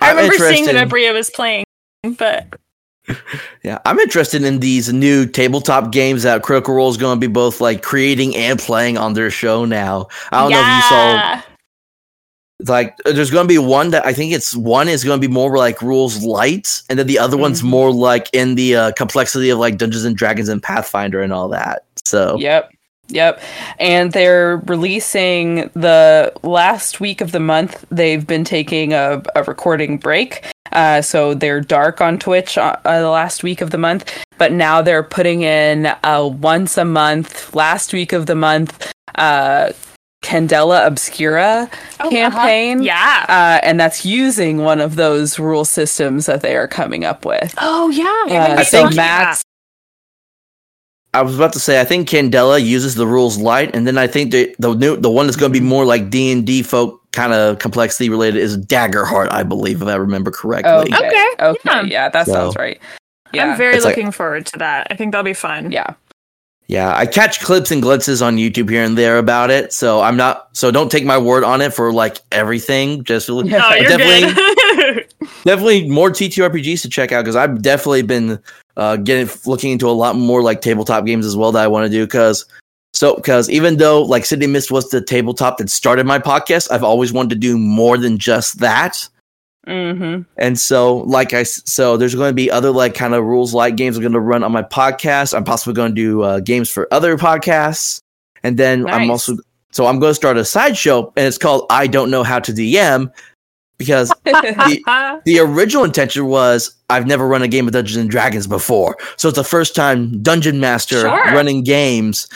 I'm remember seeing that Abria was playing, but Yeah, I'm interested in these new tabletop games that Critical Role is going to be both like creating and playing on their show now. I don't know if you saw like uh, there's going to be one that I think it's one is going to be more like rules light, and then the other one's Mhm. more like in the uh, complexity of like Dungeons and Dragons and Pathfinder and all that. So Yep. Yep. And they're releasing the last week of the month. They've been taking a, a recording break. Uh, so they're dark on Twitch uh, uh, the last week of the month. But now they're putting in a once a month, last week of the month, uh, Candela Obscura Oh, uh-huh. campaign. Yeah. Uh, and that's using one of those rule systems that they are coming up with. oh yeah. I Uh, remember I think seeing Matt's I was about to say I think Candela uses the rules light, and then I think the the new the one that's going to be more like D and D folk kind of complexity related is Daggerheart, I believe, if I remember correctly. Okay. Okay, Okay. yeah. Yeah, that So- sounds right. Yeah. I'm very It's like- looking forward to that. I think that'll be fun. yeah. Yeah, I catch clips and glimpses on YouTube here and there about it, so I'm not. So don't take my word on it for like everything. Just you're definitely, definitely more TTRPGs to check out because I've definitely been uh, getting looking into a lot more like tabletop games as well that I want to do because. So, because even though like City of Mist was the tabletop that started my podcast, I've always wanted to do more than just that. Mm-hmm. And so, like I, so there's going to be other like kind of rules like games I'm going to run on my podcast. I'm possibly going to do uh, games for other podcasts, and then I'm also so I'm going to start a sideshow, and it's called I don't know how to DM because the, the original intention was I've never run a game of Dungeons and Dragons before, so it's the first time dungeon master Sure. running games.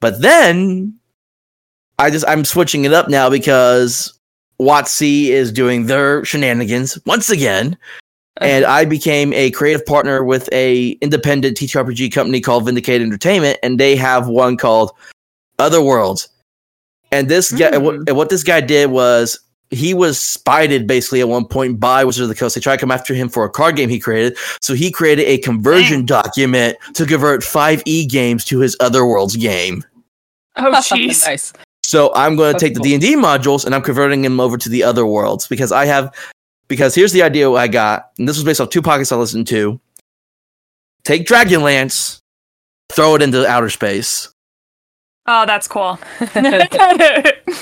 But then I just I'm switching it up now because WotC is doing their shenanigans once again. Uh-huh. And I became a creative partner with a independent TTRPG company called Vindicate Entertainment, and they have one called Other Worlds. And this guy, hmm. and what, and what this guy did was he was spited basically at one point by Wizards of the Coast. They tried to come after him for a card game he created, so he created a conversion document to convert five e games to his Other Worlds game. oh jeez. nice. So I'm going to That's take the. D and D modules and I'm converting them over to the other worlds because I have because here's the idea I got, and this was based off two podcasts I listened to. Take Dragonlance, throw it into outer space. Oh, that's cool.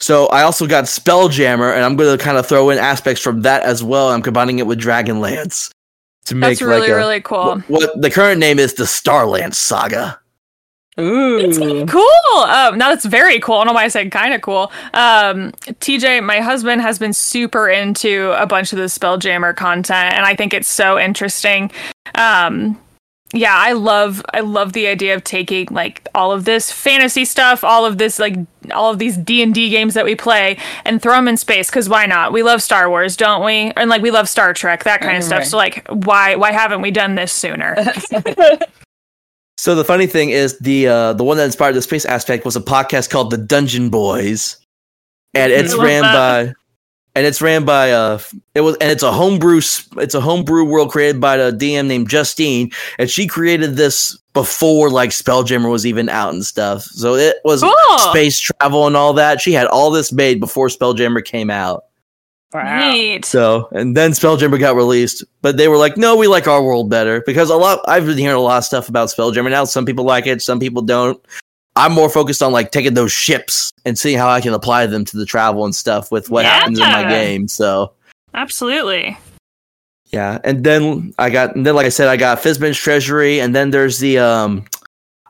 So I also got Spelljammer, and I'm going to kind of throw in aspects from that as well. I'm combining it with Dragonlance to make that's really like a, really cool. what, what the current name is the Starlance Saga. Ooh. Cool. Um, now that's very cool. I don't know why I said kind of cool. Um, TJ, my husband has been super into a bunch of the Spelljammer content, and I think it's so interesting. Um, yeah, I love I love the idea of taking like all of this fantasy stuff, all of this like all of these D and D games that we play, and throw them in space. Because why not? We love Star Wars, don't we? And like we love Star Trek, that kind of stuff. So like, why why haven't we done this sooner? So the funny thing is the uh, the one that inspired the space aspect was a podcast called The Dungeon Boys, and it's ran that. by, and it's ran by uh it was and it's a homebrew it's a homebrew world created by a DM named Justine, and she created this before like Spelljammer was even out and stuff. So it was Cool. space travel and all that. She had all this made before Spelljammer came out. Neat. So, and then Spelljammer got released, but they were like, "No, we like our world better." Because a lot, I've been hearing a lot of stuff about Spelljammer now. Some people like it, some people don't. I'm more focused on like taking those ships and seeing how I can apply them to the travel and stuff with what happens in my game. So, Absolutely. yeah, and then I got, and then like I said, I got Fizban's Treasury, and then there's the, um,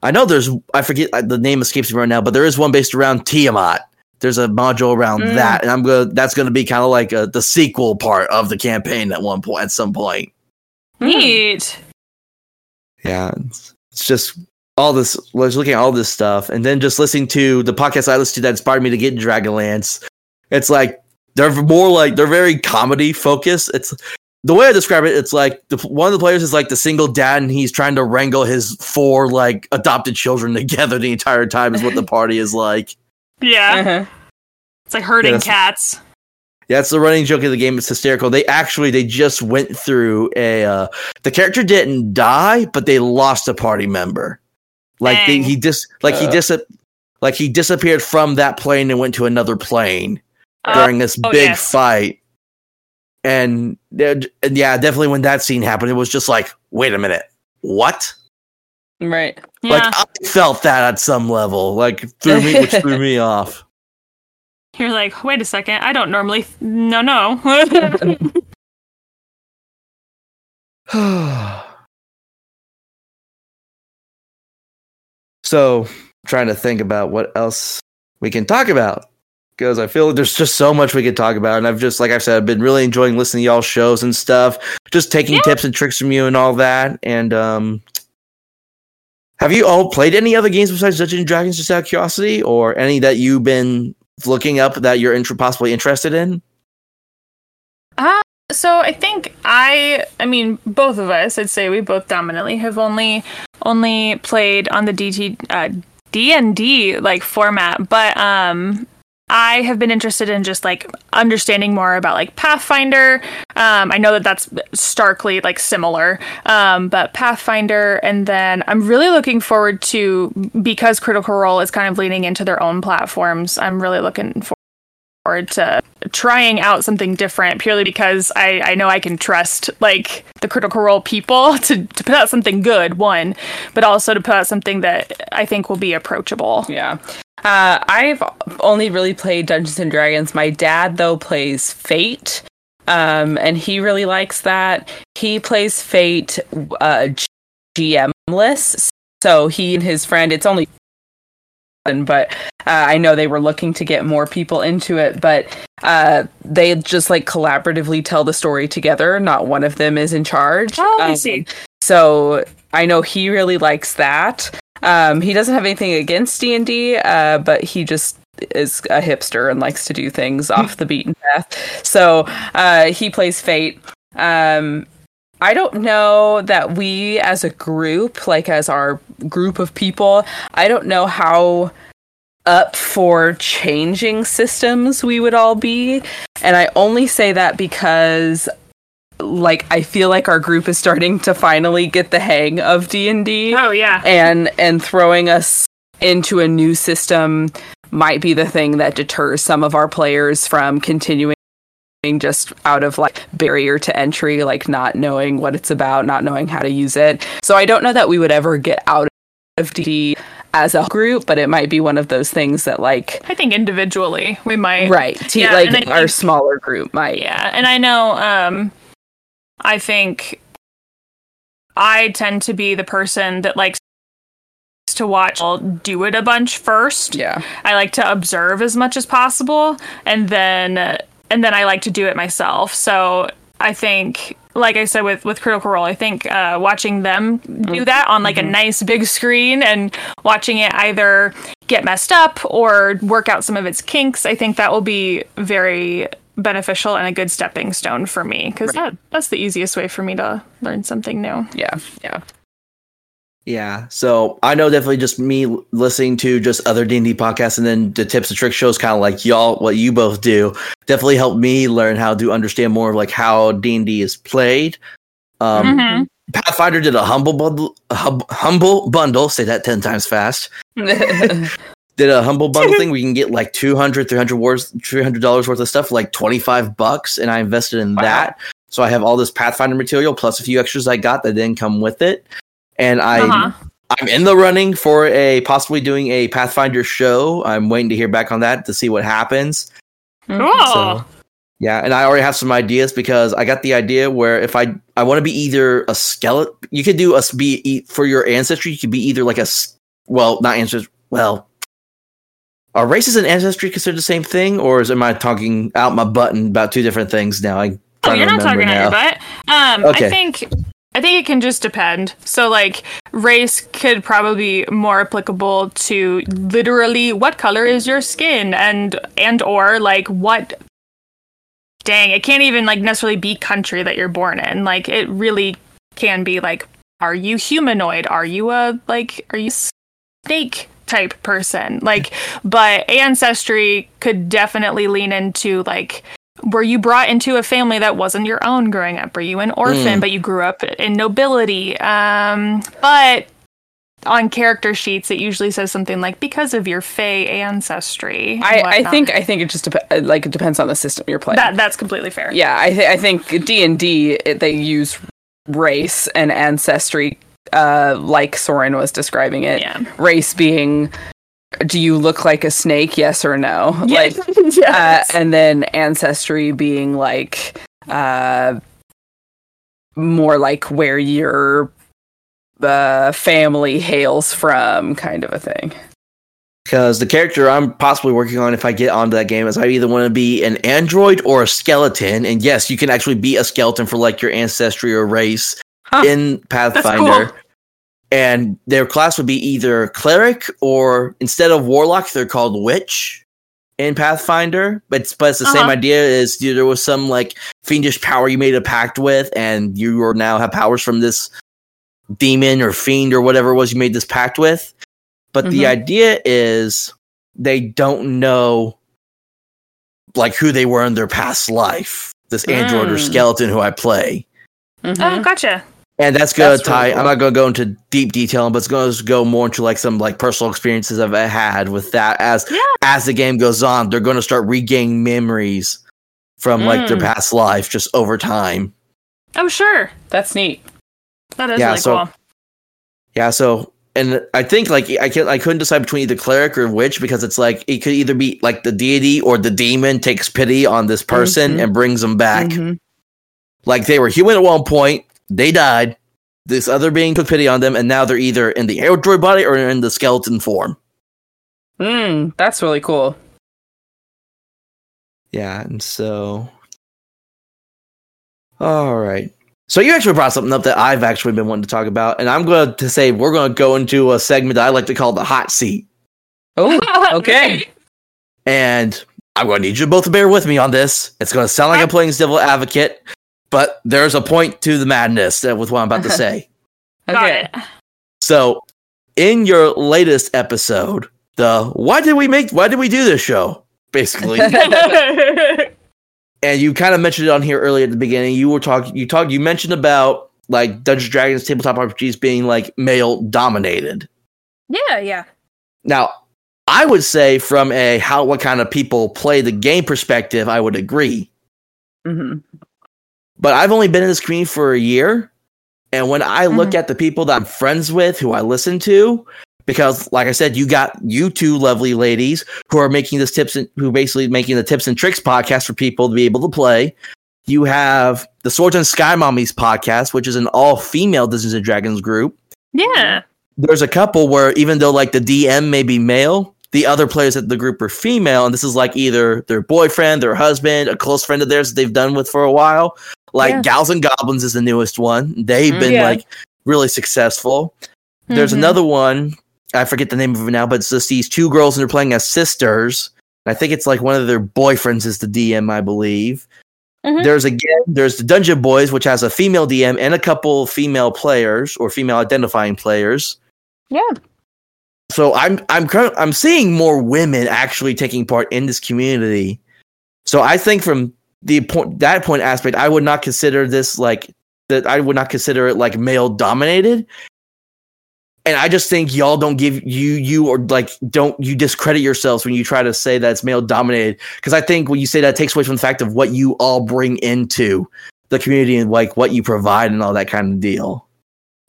I know there's, I forget the name escapes me right now, but there is one based around Tiamat. There's a module around Mm. that, and I'm gonna, that's gonna be kind of like uh the sequel part of the campaign at one point, at some point. Neat. Yeah, it's, it's just all this. Was looking at all this stuff, and then just listening to the podcast I listened to that inspired me to get into Dragonlance. It's like they're more like they're very comedy focused. It's the way I describe it. It's like the, one of the players is like the single dad, and he's trying to wrangle his four like adopted children together the entire time. Is what the party is like. Yeah. Uh-huh. It's like herding Yeah, that's- cats. Yeah, it's the running joke of the game. It's hysterical. They actually they just went through a uh the character didn't die, but they lost a party member. Like they, he just like he Uh. dis like he disappeared from that plane and went to another plane Uh, during this oh, big yes. fight. And, and yeah, definitely when that scene happened, it was just like, wait a minute, what? Right. yeah. Like I felt that at some level, like threw me, which threw me off. You're like, wait a second. I don't normally. Th- no, no. so, trying to think about what else we can talk about because I feel like there's just so much we could talk about, and I've just, like I've said, I've been really enjoying listening to y'all shows and stuff, just taking Yeah. tips and tricks from you and all that. And um, have you all played any other games besides Dungeons and Dragons, just out of curiosity, or any that you've been looking up that you're inter- possibly interested in? Uh, so I think I, I mean, both of us, I'd say we both dominantly have only, only played on the DT, uh, D and D like format, but um, I have been interested in just like understanding more about like Pathfinder. Um, I know that that's starkly like similar, um, but Pathfinder, and then I'm really looking forward to because Critical Role is kind of leaning into their own platforms. I'm really looking forward forward to trying out something different purely because I, I know I can trust like the critical role people to, to put out something good, one, but also to put out something that I think will be approachable. Yeah. Uh, I've only really played Dungeons and Dragons. My dad, though, plays Fate, um, and he really likes that. He plays Fate uh, GMless, so he and his friend. It's only, but uh, I know they were looking to get more people into it, but uh, they just like collaboratively tell the story together. Not one of them is in charge. Oh, I Um, see. so I know he really likes that. Um, he doesn't have anything against D and D, uh, but he just is a hipster and likes to do things off the beaten path. So uh, he plays Fate. Um, I don't know that we, as a group, like as our group of people, I don't know how up for changing systems we would all be. And I only say that because like I feel like our group is starting to finally get the hang of D&D Oh, yeah. and and throwing us into a new system might be the thing that deters some of our players from continuing just out of like barrier to entry like not knowing what it's about not knowing how to use it so i don't know that we would ever get out of d as a group but it might be one of those things that like I think individually we might. right t- Yeah, like our think- smaller group might Yeah, and I know um I think I tend to be the person that likes to watch I'll do it a bunch first. yeah I like to observe as much as possible and then and then I like to do it myself. So I think like I said with with Critical Role, I think uh, watching them do that on like a nice big screen and watching it either get messed up or work out some of its kinks, I think that will be very beneficial and a good stepping stone for me because that that's the easiest way for me to learn something new. yeah yeah Yeah, so I know definitely just me listening to just other D and D podcasts, and then the tips and tricks shows, kind of like y'all, what you both do, definitely helped me learn how to understand more of like how D and D is played. Um, Mhm. Pathfinder did a humble bundle, hum- humble bundle. Say that ten times fast. Did a humble bundle thing. We can get like 200 300 wars, three hundred dollars worth of stuff, for like twenty five bucks, and I invested in Wow. that. So I have all this Pathfinder material plus a few extras I got that didn't come with it, and I Uh-huh. I'm in the running for a possibly doing a Pathfinder show. I'm waiting to hear back on that to see what happens. Cool. So yeah, and I already have some ideas because I got the idea where if I I want to be either a skeleton, you could do us be e- for your ancestry. You could be either like a well, not ancestry. Well, are races and ancestry considered the same thing, or is am I talking out my button about two different things now? I Oh, you're not talking out your butt. Um, Okay. I think I think it can just depend. So like race could probably be more applicable to literally what color is your skin and and or like what dang, it can't even like necessarily be country that you're born in. Like it really can be like are you humanoid? Are you a like are you snake type person? Like but ancestry could definitely lean into like were you brought into a family that wasn't your own growing up? Were you an orphan, Mm. but you grew up in nobility? Um, but on character sheets, it usually says something like because of your Fey ancestry. I, I think I think it just dep- like it depends on the system you're playing. that that's completely fair. yeah, I th- I think D and D they use race and ancestry, uh, like Soren was describing it. Yeah. Race being, do you look like a snake? Yes or no? Like, Yes. uh, and then ancestry being like, uh, more like where your uh, family hails from, kind of a thing. because the character I'm possibly working on if I get onto that game is I either want to be an android or a skeleton. And yes, you can actually be a skeleton for like your ancestry or race Huh. in Pathfinder. cool. And their class would be either cleric or instead of warlock, they're called witch in Pathfinder. But it's, but it's the same Uh-huh. idea as there was some like fiendish power you made a pact with, and you are now have powers from this demon or fiend or whatever it was you made this pact with. But the Mhm. idea is they don't know like who they were in their past life. This android or Mm. skeleton who I play. Mhm. Oh, gotcha. And that's gonna That's really tie. cool. I'm not gonna go into deep detail, but it's gonna go more into like some like personal experiences I've had with that. As Yeah. as the game goes on, they're gonna start regaining memories from like their Mm. past life just over time. Oh, sure. That's neat. That is Yeah, really so- cool. Yeah. So, and I think like I can I couldn't decide between either cleric or witch because it's like it could either be like the deity or the demon takes pity on this person Mhm. and brings them back. Mhm. Like they were human at one point, they died. This other being took pity on them, and now they're either in the android body or in the skeleton form. Mm, that's really cool. Yeah, and so. All right. So you actually brought something up that I've actually been wanting to talk about, and I'm going to say we're going to go into a segment that I like to call the hot seat, Oh, okay. and I'm going to need you both to bear with me on this. It's going to sound like I'm playing devil advocate, but there's a point to the madness with what I'm about to say. Got Okay. it. So, in your latest episode, the why did we make why did we do this show? Basically, and you kind of mentioned it on here earlier at the beginning. You were talking, you talked, you mentioned about like Dungeons Dragons tabletop RPGs being like male dominated. yeah, yeah. Now, I would say from a how what kind of people play the game perspective, I would agree. hmm But I've only been in this community for a year, and when I look Mhm. at the people that I'm friends with, who I listen to, because like I said, you got you two lovely ladies who are making this tips and who basically making the tips and tricks podcast for people to be able to play. You have the Swords and Sky Mommies podcast, which is an all female Dungeons and Dragons group. Yeah. There's a couple where even though like the DM may be male, the other players at the group are female, and this is like either their boyfriend, their husband, a close friend of theirs that they've done with for a while. Like Yeah. Gals and Goblins is the newest one. They've Mm, been yeah. like really successful. There's Mhm. another one. I forget the name of it now, but it's just these two girls and they're playing as sisters. I think it's like one of their boyfriends is the DM, I believe. Mhm. There's again, there's the Dungeon Boys, which has a female DM and a couple female players or female identifying players. Yeah. So I'm I'm I'm seeing more women actually taking part in this community. So I think from the point that point aspect, I would not consider this like that. I would not consider it like male dominated. And I just think y'all don't give you you or like don't you discredit yourselves when you try to say that it's male dominated because I think when you say that takes away from the fact of what you all bring into the community and like what you provide and all that kind of deal.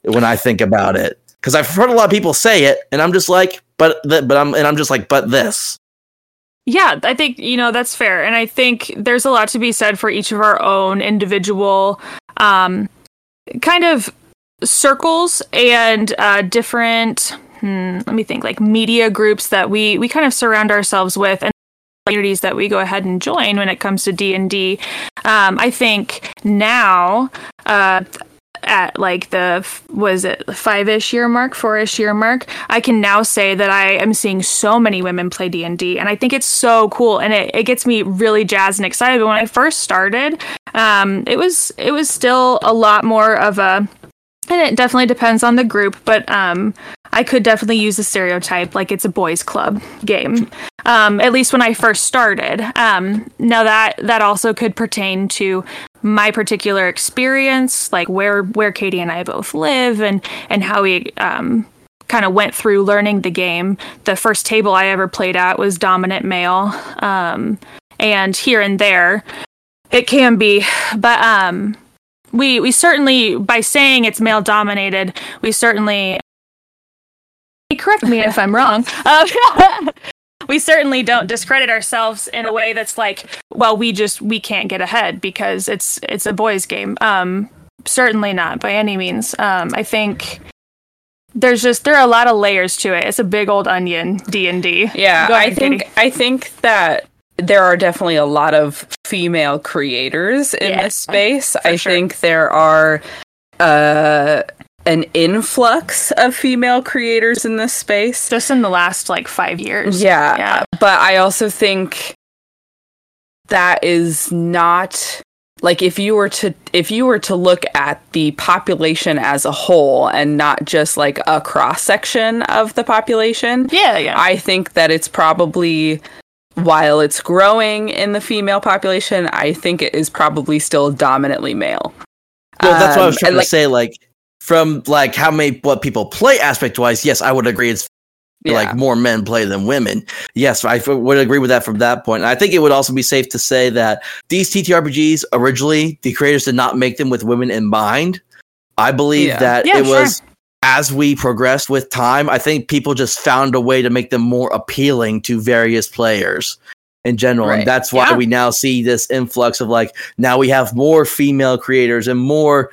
When I think about it, because I've heard a lot of people say it, and I'm just like, but th- but I'm and I'm just like, but this. Yeah, I think you know that's fair, and I think there's a lot to be said for each of our own individual, um, kind of circles and uh, different. Hmm, let me think, like media groups that we we kind of surround ourselves with, and communities that we go ahead and join when it comes to D and D. Um, I think now. Uh, at like the was it five-ish year mark four-ish year mark i can now say that i am seeing so many women play d&d and i think it's so cool and it, it gets me really jazzed and excited. But when i first started um, it was it was still a lot more of a and it definitely depends on the group but um, i could definitely use a stereotype like it's a boys club game um, at least when i first started. Um, now that that also could pertain to my particular experience like where where catie and i both live and and how we um, kind of went through learning the game. The first table i ever played at was dominant male um, and here and there it can be but um we we certainly by saying it's male dominated we certainly correct me if i'm wrong uh, we certainly don't discredit ourselves in a way that's like well we just we can't get ahead because it's it's a boys game um certainly not by any means um i think there's just there are a lot of layers to it it's a big old onion d&d Yeah, Go I think Catie. I think that there are definitely a lot of female creators in Yeah, this space. I sure. think there are uh an influx of female creators in this space. just in the last like five years Yeah, yeah but I also think that is not like if you were to if you were to look at the population as a whole and not just like a cross section of the population, yeah yeah I think that it's probably while it's growing in the female population, I think it is probably still dominantly male. Well, that's what I was Um, trying and, to like, say. Like from like how many what people play aspect wise, yes, I would agree. It's Yeah. like more men play than women. Yes, I f- would agree with that from that point. And I think it would also be safe to say that these TTRPGs originally the creators did not make them with women in mind. I believe Yeah. that Yeah, it sure. was as we progressed with time. I think people just found a way to make them more appealing to various players in general, Right. and that's why Yeah. we now see this influx of like now we have more female creators and more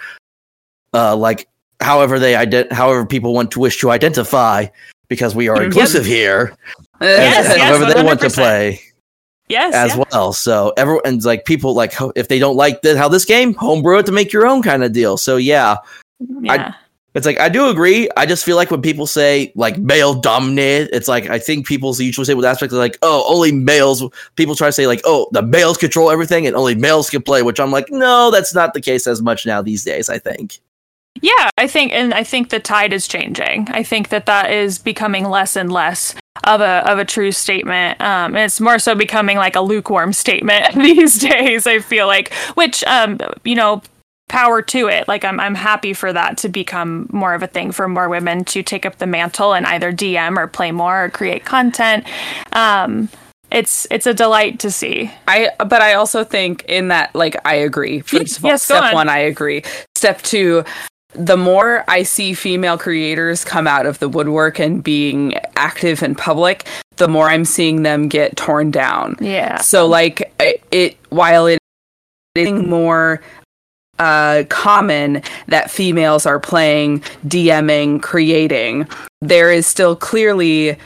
uh like however they ident- however people want to wish to identify because we are inclusive here Yes, as yes, however they want to play yes as yeah. well so everyone's like people like if they don't like the, how this game homebrew it to make your own kind of deal so yeah yeah it's like I do agree. I just feel like when people say like male dominated, it's like I think people usually say with aspects of like, oh, only males. People try to say like, oh, the males control everything and only males can play, which I'm like, no, that's not the case as much now these days. I think. Yeah, I think, and I think the tide is changing. I think that that is becoming less and less of a of a true statement. Um, it's more so becoming like a lukewarm statement these days. I feel like, which, um, you know, power to it. Like I'm I'm happy for that to become more of a thing for more women to take up the mantle and either DM or play more or create content. Um, it's it's a delight to see. I but I also think in that like I agree. First of all, Yes, step on. one, I agree. Step two, the more I see female creators come out of the woodwork and being active in public, the more I'm seeing them get torn down. Yeah. So like it, it while it is more uh common that females are playing, DMing, creating, there is still clearly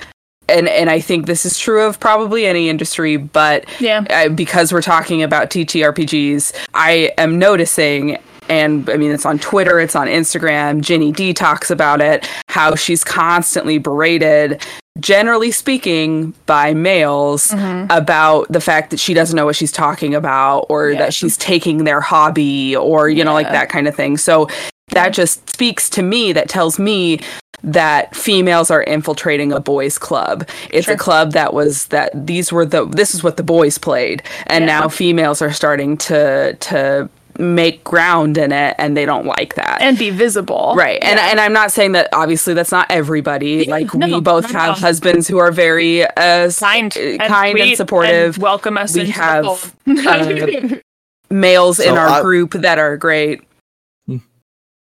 and and I think this is true of probably any industry, but Yeah. uh, because we're talking about TTRPGs, I am noticing and I mean, it's on Twitter, it's on Instagram. Ginny Di talks about it, how she's constantly berated, generally speaking, by males Mm-hmm. about the fact that she doesn't know what she's talking about or Yeah. that she's taking their hobby or, you know, like that kind of thing. So that just speaks to me, that tells me that females are infiltrating a boys club. It's Sure. a club that was that these were the this is what the boys played and Yeah. now females are starting to to make ground in it and they don't like that. and be visible. Right. And Yeah. and I'm not saying that obviously that's not everybody. Like No, we both not at have all. husbands who are very uh s- kind, uh, and kind and supportive. welcome us. We have, uh, males in our I- group that are great.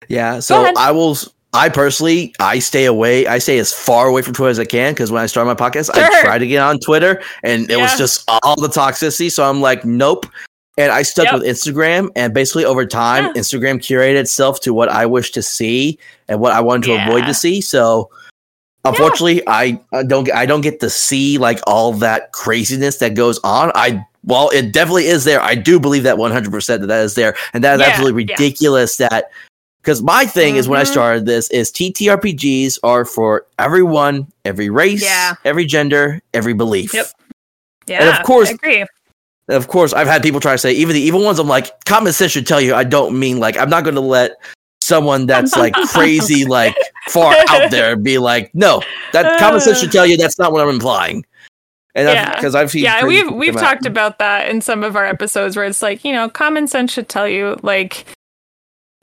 Yeah, so. I will. I personally, I stay away. I stay as far away from Twitter as I can because when I started my podcast, I Sure. tried to get on Twitter and it was just all the toxicity. So I'm like, nope. And I stuck Yep. with Instagram, and basically over time, Yeah. Instagram curated itself to what I wish to see and what I wanted to avoid to see. So, unfortunately, I, I don't I don't get to see like all that craziness that goes on. I well, it definitely is there. I do believe that 100 percent that that is there, and that is Yeah, absolutely yeah. ridiculous that because my thing is when I Mhm. started this is TTRPGs are for everyone, every race, Yeah. every gender, every belief. Yep. Yeah, And of course- I agree. And of course, I've had people try to say even the evil ones. I'm like, common sense should tell you. I don't mean like I'm not going to let someone that's like crazy, like far out there, be like, no, that common sense should tell you that's not what I'm implying. And Yeah. because I've seen, Yeah, we've we've come out. talked about that in some of our episodes where it's like, you know, common sense should tell you like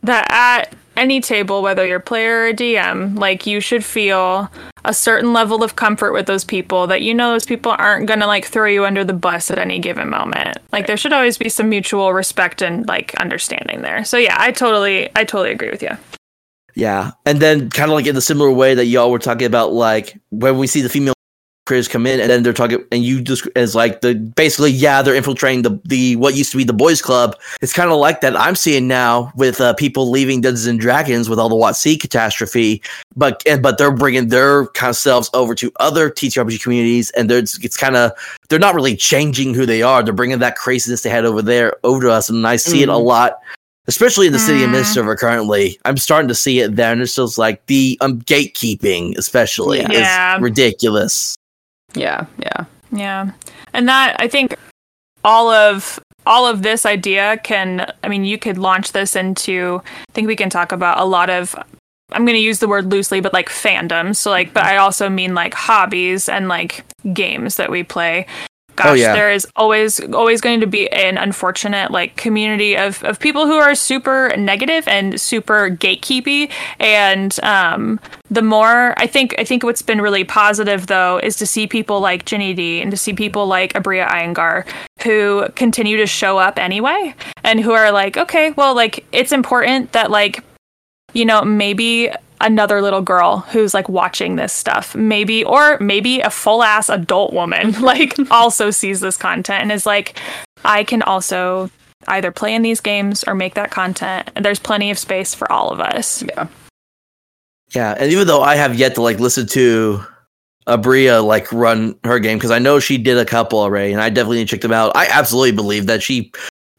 that at any table, whether you're player or DM, like you should feel a certain level of comfort with those people that you know those people aren't gonna like throw you under the bus at any given moment. Like there should always be some mutual respect and like understanding there. So yeah, I totally I totally agree with you. Yeah, and then kind of like in the similar way that y'all were talking about, like when we see the female creators come in, and then they're talking, and you just as like the basically, yeah, they're infiltrating the the what used to be the boys' club. It's kind of like that I'm seeing now with uh, people leaving Dungeons and Dragons with all the WotC catastrophe, but and but they're bringing their kind of selves over to other TTRPG communities, and they're it's kind of they're not really changing who they are. They're bringing that craziness they had over there over to us, and I see it a Mhm. lot especially in the city of Mm. Mist currently. I'm starting to see it there, and it's just like the um, gatekeeping, especially, Yeah. is ridiculous. Yeah, yeah. Yeah. And that I think all of all of this idea can I mean you could launch this into I think we can talk about a lot of I'm going to use the word loosely but like fandoms. So like but I also mean like hobbies and like games that we play. Gosh, Oh, yeah. there is always always going to be an unfortunate like community of, of people who are super negative and super gatekeepy and um the more I think I think what's been really positive though is to see people like Ginny Di and to see people like Aabria Iyengar who continue to show up anyway and who are like, okay, well like it's important that like you know, maybe another little girl who's like watching this stuff, maybe, or maybe a full ass adult woman, like also sees this content and is like, I can also either play in these games or make that content. And there's plenty of space for all of us. Yeah. Yeah, and even though I have yet to like listen to Aabria like run her game because I know she did a couple already, and I definitely need to check them out. I absolutely believe that she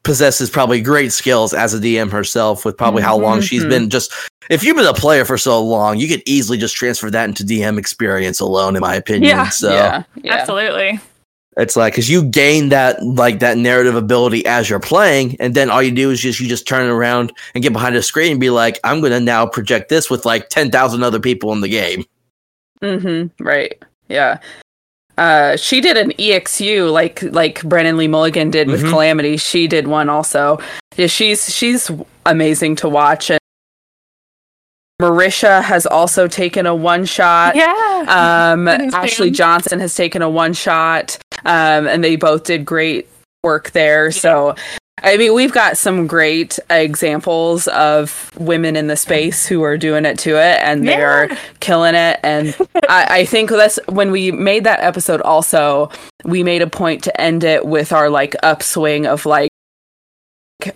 possesses probably great skills as a DM herself with probably how long she's Mhm. been just if you've been a player for so long, you could easily just transfer that into DM experience alone, in my opinion. Yeah. So yeah, yeah. Absolutely. It's like because you gain that like that narrative ability as you're playing, and then all you do is just you just turn around and get behind a screen and be like, I'm gonna now project this with like ten thousand other people in the game. Mm-hmm. Right. Yeah. Uh, she did an EXU like like Brennan Lee Mulligan did with Mhm. Calamity. She did one also. Yeah, she's she's amazing to watch. And Marisha has also taken a one shot. Yeah. Um, Ashley him. Johnson has taken a one shot. Um, and they both did great work there. So, I mean, we've got some great examples of women in the space who are doing it to it, and they Yeah. are killing it. And I, I think that's when we made that episode. Also, we made a point to end it with our like upswing of like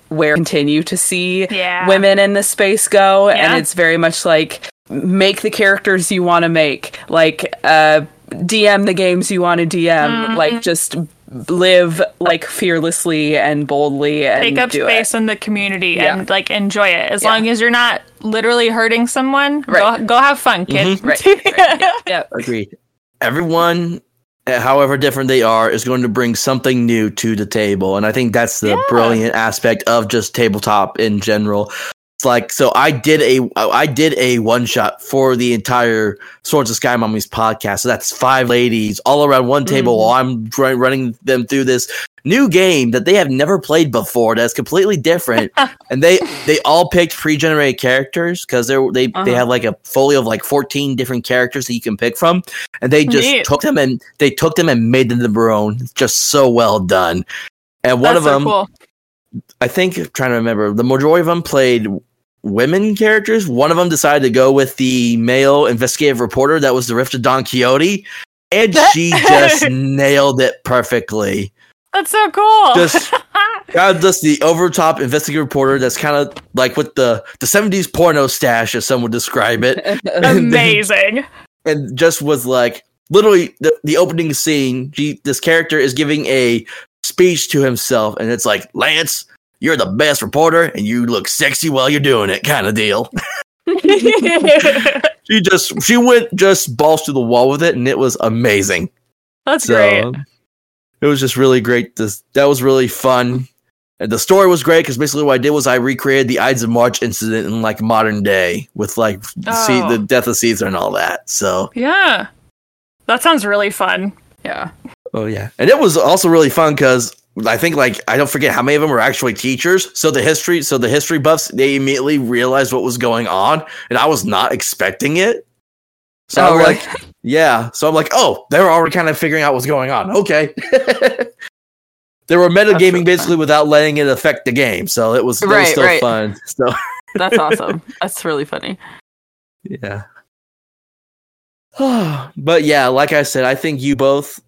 where continue to see yeah. women in the space go and it's very much like make the characters you want to make like uh DM the games you want to DM. Like just live like fearlessly and boldly and Take up do space it. in the community Yeah. and like enjoy it. As Yeah. long as you're not literally hurting someone, Right. go, go have fun, kid. Right. right, yeah, yeah. Agreed. Everyone, uh, however different they are, is going to bring something new to the table, and I think that's the Yeah. brilliant aspect of just tabletop in general. Like so. I did a I did a one shot for the entire Swords of Sky Mummies podcast. So that's five ladies all around one table Mhm. while I'm run- running them through this new game that they have never played before. That's completely different, and they they all picked pre-generated characters because they they they Uh-huh. have like a folio of like 14 different characters that you can pick from and they just Neat. took them and they took them and made them their own just so well done and one That's of so them cool. i think trying to remember the majority of them played women characters one of them decided to go with the male investigative reporter that was the rift of don quixote and she just nailed it perfectly That's so cool. Just- God, just the overtop investigative reporter that's kind of like with the the 70s porno stash as some would describe it Amazing. and just was like literally the, the opening scene he, this character is giving a speech to himself and it's like lance you're the best reporter and you look sexy while you're doing it kind of deal she just she went just balls to the wall with it and it was amazing That's so great. it was just really great this that was really fun and the story was great because basically what I did was I recreated the Ides of March incident in like modern day with like see Oh. the death of Caesar and all that. So Yeah. That sounds really fun. yeah. Oh yeah, and it was also really fun because I think like I don't forget how many of them were actually teachers. So the history, so the history buffs, they immediately realized what was going on, and I was not expecting it. So Oh, I'm really? like, yeah. So I'm like, oh, they were already kind of figuring out what's going on. Okay. they were metagaming basically without letting it affect the game, so it was, it was Right, still right. fun. So That's awesome. That's really funny. Yeah. but yeah, like I said, I think you both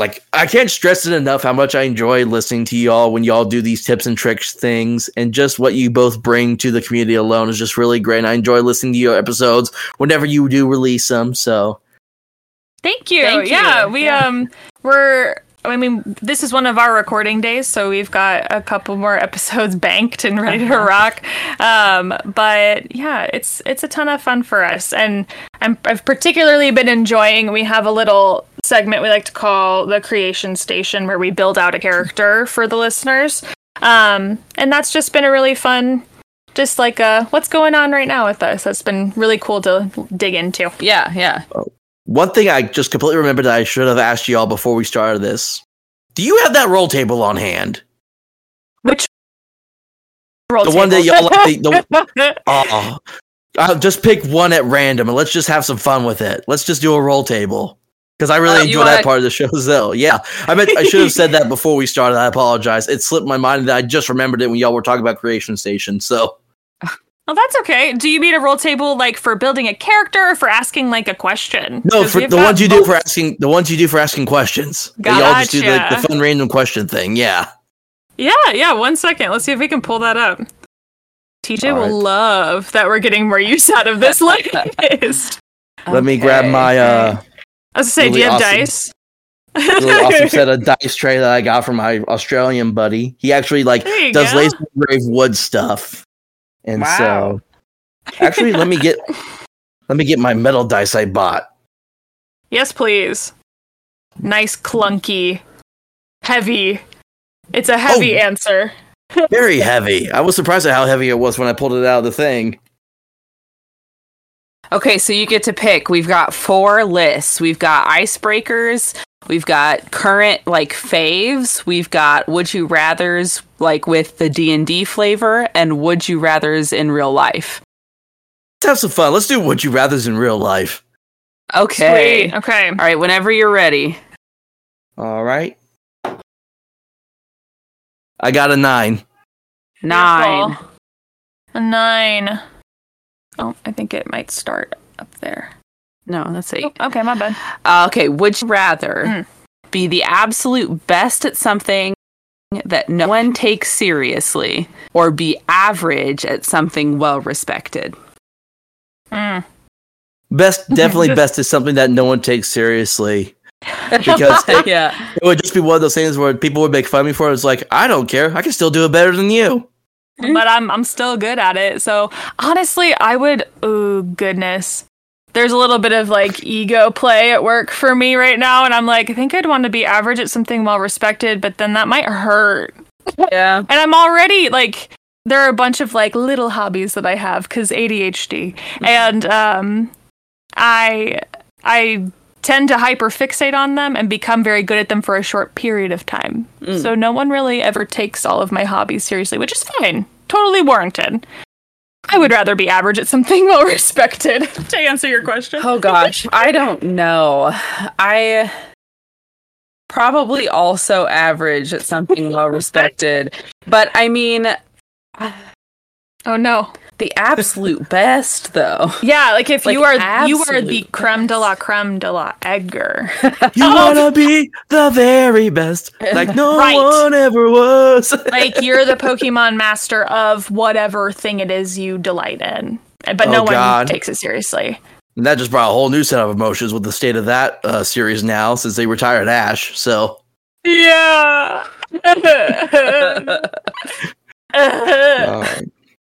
like I can't stress it enough how much I enjoy listening to y'all when y'all do these tips and tricks things and just what you both bring to the community alone is just really great. And I enjoy listening to your episodes whenever you do release them. So Thank you. Thank you. Yeah, we Yeah. um we're I mean, this is one of our recording days, so we've got a couple more episodes banked and ready to rock. Um, but yeah, it's it's a ton of fun for us, and I'm, I've particularly been enjoying. We have a little segment we like to call the Creation Station, where we build out a character for the listeners, um, and that's just been a really fun. Just like uh, what's going on right now with us. That's been really cool to dig into. Yeah, yeah. one thing I just completely remembered that I should have asked y'all before we started this. Do you have that roll table on hand? Which roll The one that y'all like the, the Oh, I'll just pick one at random and let's just have some fun with it. Let's just do a roll table because I really you enjoy that part of the show. Though, yeah, I meant I should have said that before we started. I apologize. It slipped my mind that I just remembered it when y'all were talking about Creation Station. So Oh, that's okay. Do you mean a roll table like for building a character or for asking like a question? No, for the ones you do for asking the ones you do for asking questions. That Y'all just do the, the fun random question thing. Yeah. Yeah, yeah. One second. Let's see if we can pull that up. TJ will love that we're getting more use out of this list. Let me grab my uh I was gonna say, do you have awesome. dice? really awesome set of dice tray that I got from my Australian buddy. He actually like does go. laser grave wood stuff. And Wow. so actually let me get let me get my metal dice I bought. Yes, please. Nice, clunky, heavy. It's a heavy Oh. answer. Very heavy. I was surprised at how heavy it was when I pulled it out of the thing. Okay, so you get to pick. We've got four lists. We've got icebreakers. We've got current like faves. We've got would you rather's like with the D and D flavor, and would you rather's in real life. Let's have some fun. Let's do would you rather's in real life. Okay. Sweet. Okay. All right. Whenever you're ready. All right. I got a nine. Nine. Beautiful. A nine. Oh, I think it might start up there. No, that's eight. Oh, okay, my bad. Uh, okay. Would you rather Mm. be the absolute best at something that no one takes seriously, or be average at something well respected? Mm. Best, definitely best is something that no one takes seriously. Because it, yeah. it would just be one of those things where people would make fun of me for it. It's like, I don't care. I can still do it better than you. But I'm I'm still good at it. So honestly, I would. Oh goodness, there's a little bit of like ego play at work for me right now, and I'm like, I think I'd want to be average at something well respected, but then that might hurt. Yeah. And I'm already like, there are a bunch of like little hobbies that I have because ADHD, and um, I I tend to hyperfixate on them and become very good at them for a short period of time. Mm. So no one really ever takes all of my hobbies seriously, which is fine, totally warranted. I would rather be average at something well respected. to answer your question, Oh gosh, I don't know. I probably also average at something well respected, but I mean oh no, the absolute best though. yeah, like if Like, you are you are the creme de la creme de la Edgar. You wanna be the very best, like no Right. one ever was. like you're the Pokemon master of whatever thing it is you delight in, but Oh, no one God. takes it seriously. And that just brought a whole new set of emotions with the state of that uh, series now since they retired Ash. So Yeah. uh,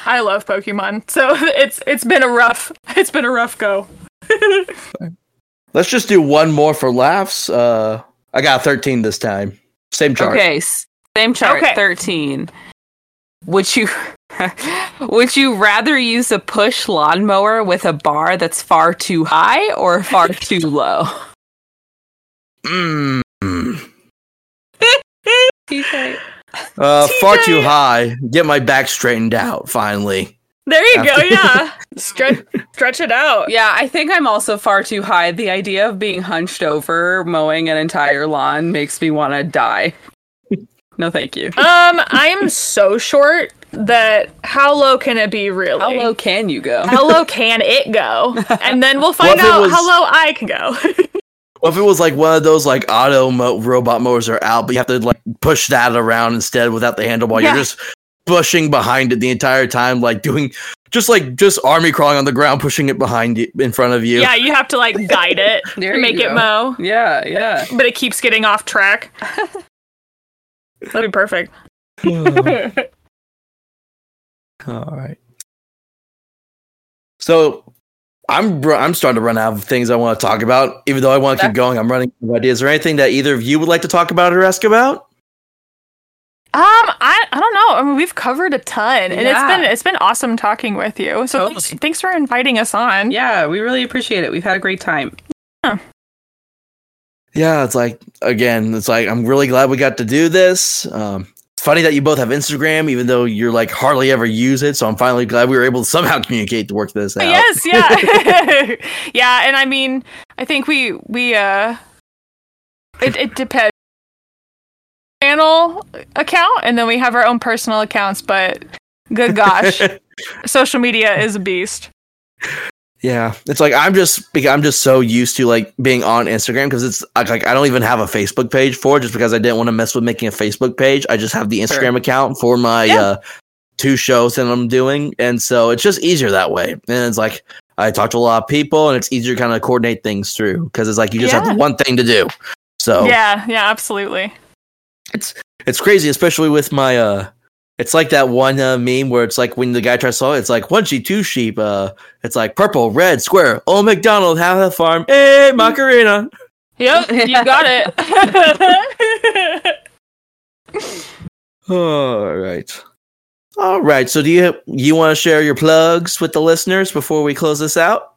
I love Pokemon, so it's it's been a rough it's been a rough go. let's just do one more for laughs. Uh, I got 13 this time. Same chart. Okay, s- same chart, Okay. 13. Would you would you rather use a push lawnmower with a bar that's far too high or far too low? Mm. TJ. Uh, far too high. Get my back straightened out finally. There you go. Yeah, stretch stretch it out. Yeah, I think I'm also far too high. The idea of being hunched over mowing an entire lawn makes me want to die. No, thank you. Um, I'm so short that how low can it be really? How low can you go? How low can it go? And then we'll find What if it out was- how low I can go. Well, if it was like one of those like auto mo- robot mowers are out, but you have to like push that around instead without the handlebar. Yeah. You're just pushing behind it the entire time, like doing just like just army crawling on the ground, pushing it behind you in front of you. yeah, you have to like guide it to make it mow, Yeah, yeah. but it keeps getting off track. That'd be perfect. Hmm. All right. So I'm I'm starting to run out of things I want to talk about. Even though I want to keep going, I'm running out of ideas. Is there anything that either of you would like to talk about or ask about? Um, I I don't know. I mean, we've covered a ton, and Yeah. it's been it's been awesome talking with you. So Totally. thanks, thanks for inviting us on. Yeah, we really appreciate it. We've had a great time. Yeah, it's like again, it's like I'm really glad we got to do this. Um, it's funny that you both have Instagram, even though you're like hardly ever use it. So I'm finally glad we were able to somehow communicate to work this out. Yes, yeah, yeah. And I mean, I think we we uh, it it depends. Channel account, and then we have our own personal accounts. But good gosh, social media is a beast. Yeah, it's like I'm just I'm just so used to like being on Instagram because it's like, like I don't even have a Facebook page for it just because I didn't want to mess with making a Facebook page. I just have the Instagram Sure. account for my Yeah. uh, two shows that I'm doing, and so it's just easier that way. And it's like I talk to a lot of people, and it's easier to kind of coordinate things through because it's like you just Yeah. have one thing to do. So Yeah, yeah, absolutely. It's it's crazy, especially with my uh it's like that one uh, meme where it's like when the guy tries to solve it, it's like one sheep, two sheep, uh it's like purple, red, square, old McDonald, have a farm, hey Macarena. Yep, you got it. All right. All right. So do you you want to share your plugs with the listeners before we close this out?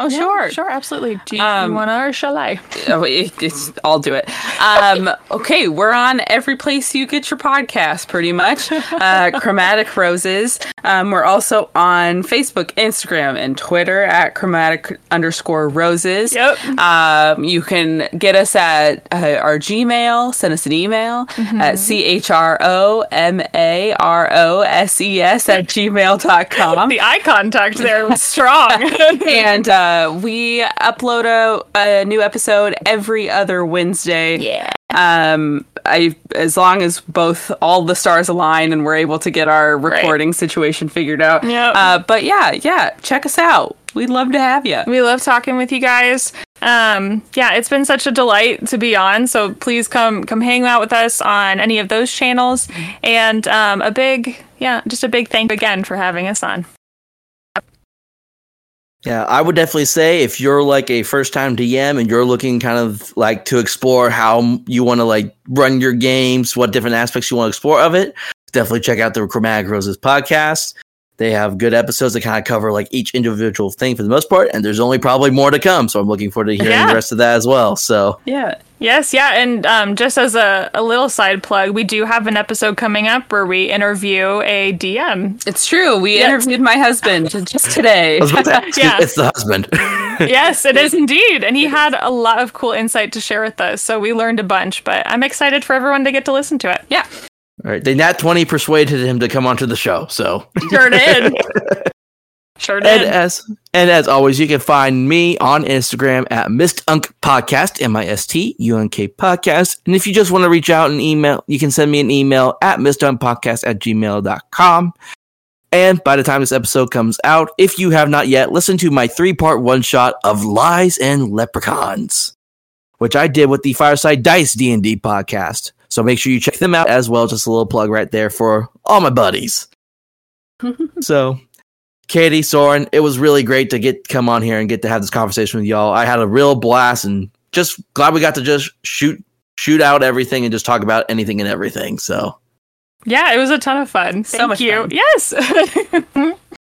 Oh, sure. sure, absolutely. Do you, Um, want to, or shall I? Oh, it, it's, I'll do it. Um, okay, we're on every place you get your podcast, pretty much. Uh, Chromatic Roses. Um, we're also on Facebook, Instagram, and Twitter at chromatic underscore roses. Yep. Um, you can get us at uh, our Gmail. Send us an email at c h r o m a r o s e s at gmail.com. The eye contact there was strong. and uh, we upload a, a new episode every other Wednesday. yeah. Um, I as long as both all the stars align and we're able to get our recording right. situation figured out. Yeah. Uh, but yeah, yeah, check us out. We'd love to have you. We love talking with you guys. Um, yeah, it's been such a delight to be on. So please come come hang out with us on any of those channels. And um, a big, yeah, just a big thank you again for having us on. Yeah, I would definitely say if you're like a first time DM and you're looking kind of like to explore how you want to like run your games, what different aspects you want to explore of it, definitely check out the Chromatic Roses podcast. They have good episodes that kind of cover like each individual thing for the most part, and there's only probably more to come. So I'm looking forward to hearing yeah. the rest of that as well. So yeah, yes, yeah, and um, just as a, a little side plug, we do have an episode coming up where we interview a DM. It's true. We yes. interviewed my husband just today. yeah, it's the husband. yes, it is indeed, and he had a lot of cool insight to share with us. So we learned a bunch. But I'm excited for everyone to get to listen to it. Yeah. All right, they nat twenty persuaded him to come onto the show. So sure did. Sure did. And as and as always, you can find me on Instagram at Mistunk Podcast, M I S T U N K Podcast. And if you just want to reach out and email, you can send me an email at mistunkpodcast at gmail.com. And by the time this episode comes out, if you have not yet, listen to my three part one shot of Lies and Leprechauns, which I did with the Fireside Dice D&D podcast. So make sure you check them out as well. Just a little plug right there for all my buddies. so, Catie, Soren, it was really great to get come on here and get to have this conversation with y'all. I had a real blast and just glad we got to just shoot shoot out everything and just talk about anything and everything. So, yeah, it was a ton of fun. So Thank you. Fun. Yes.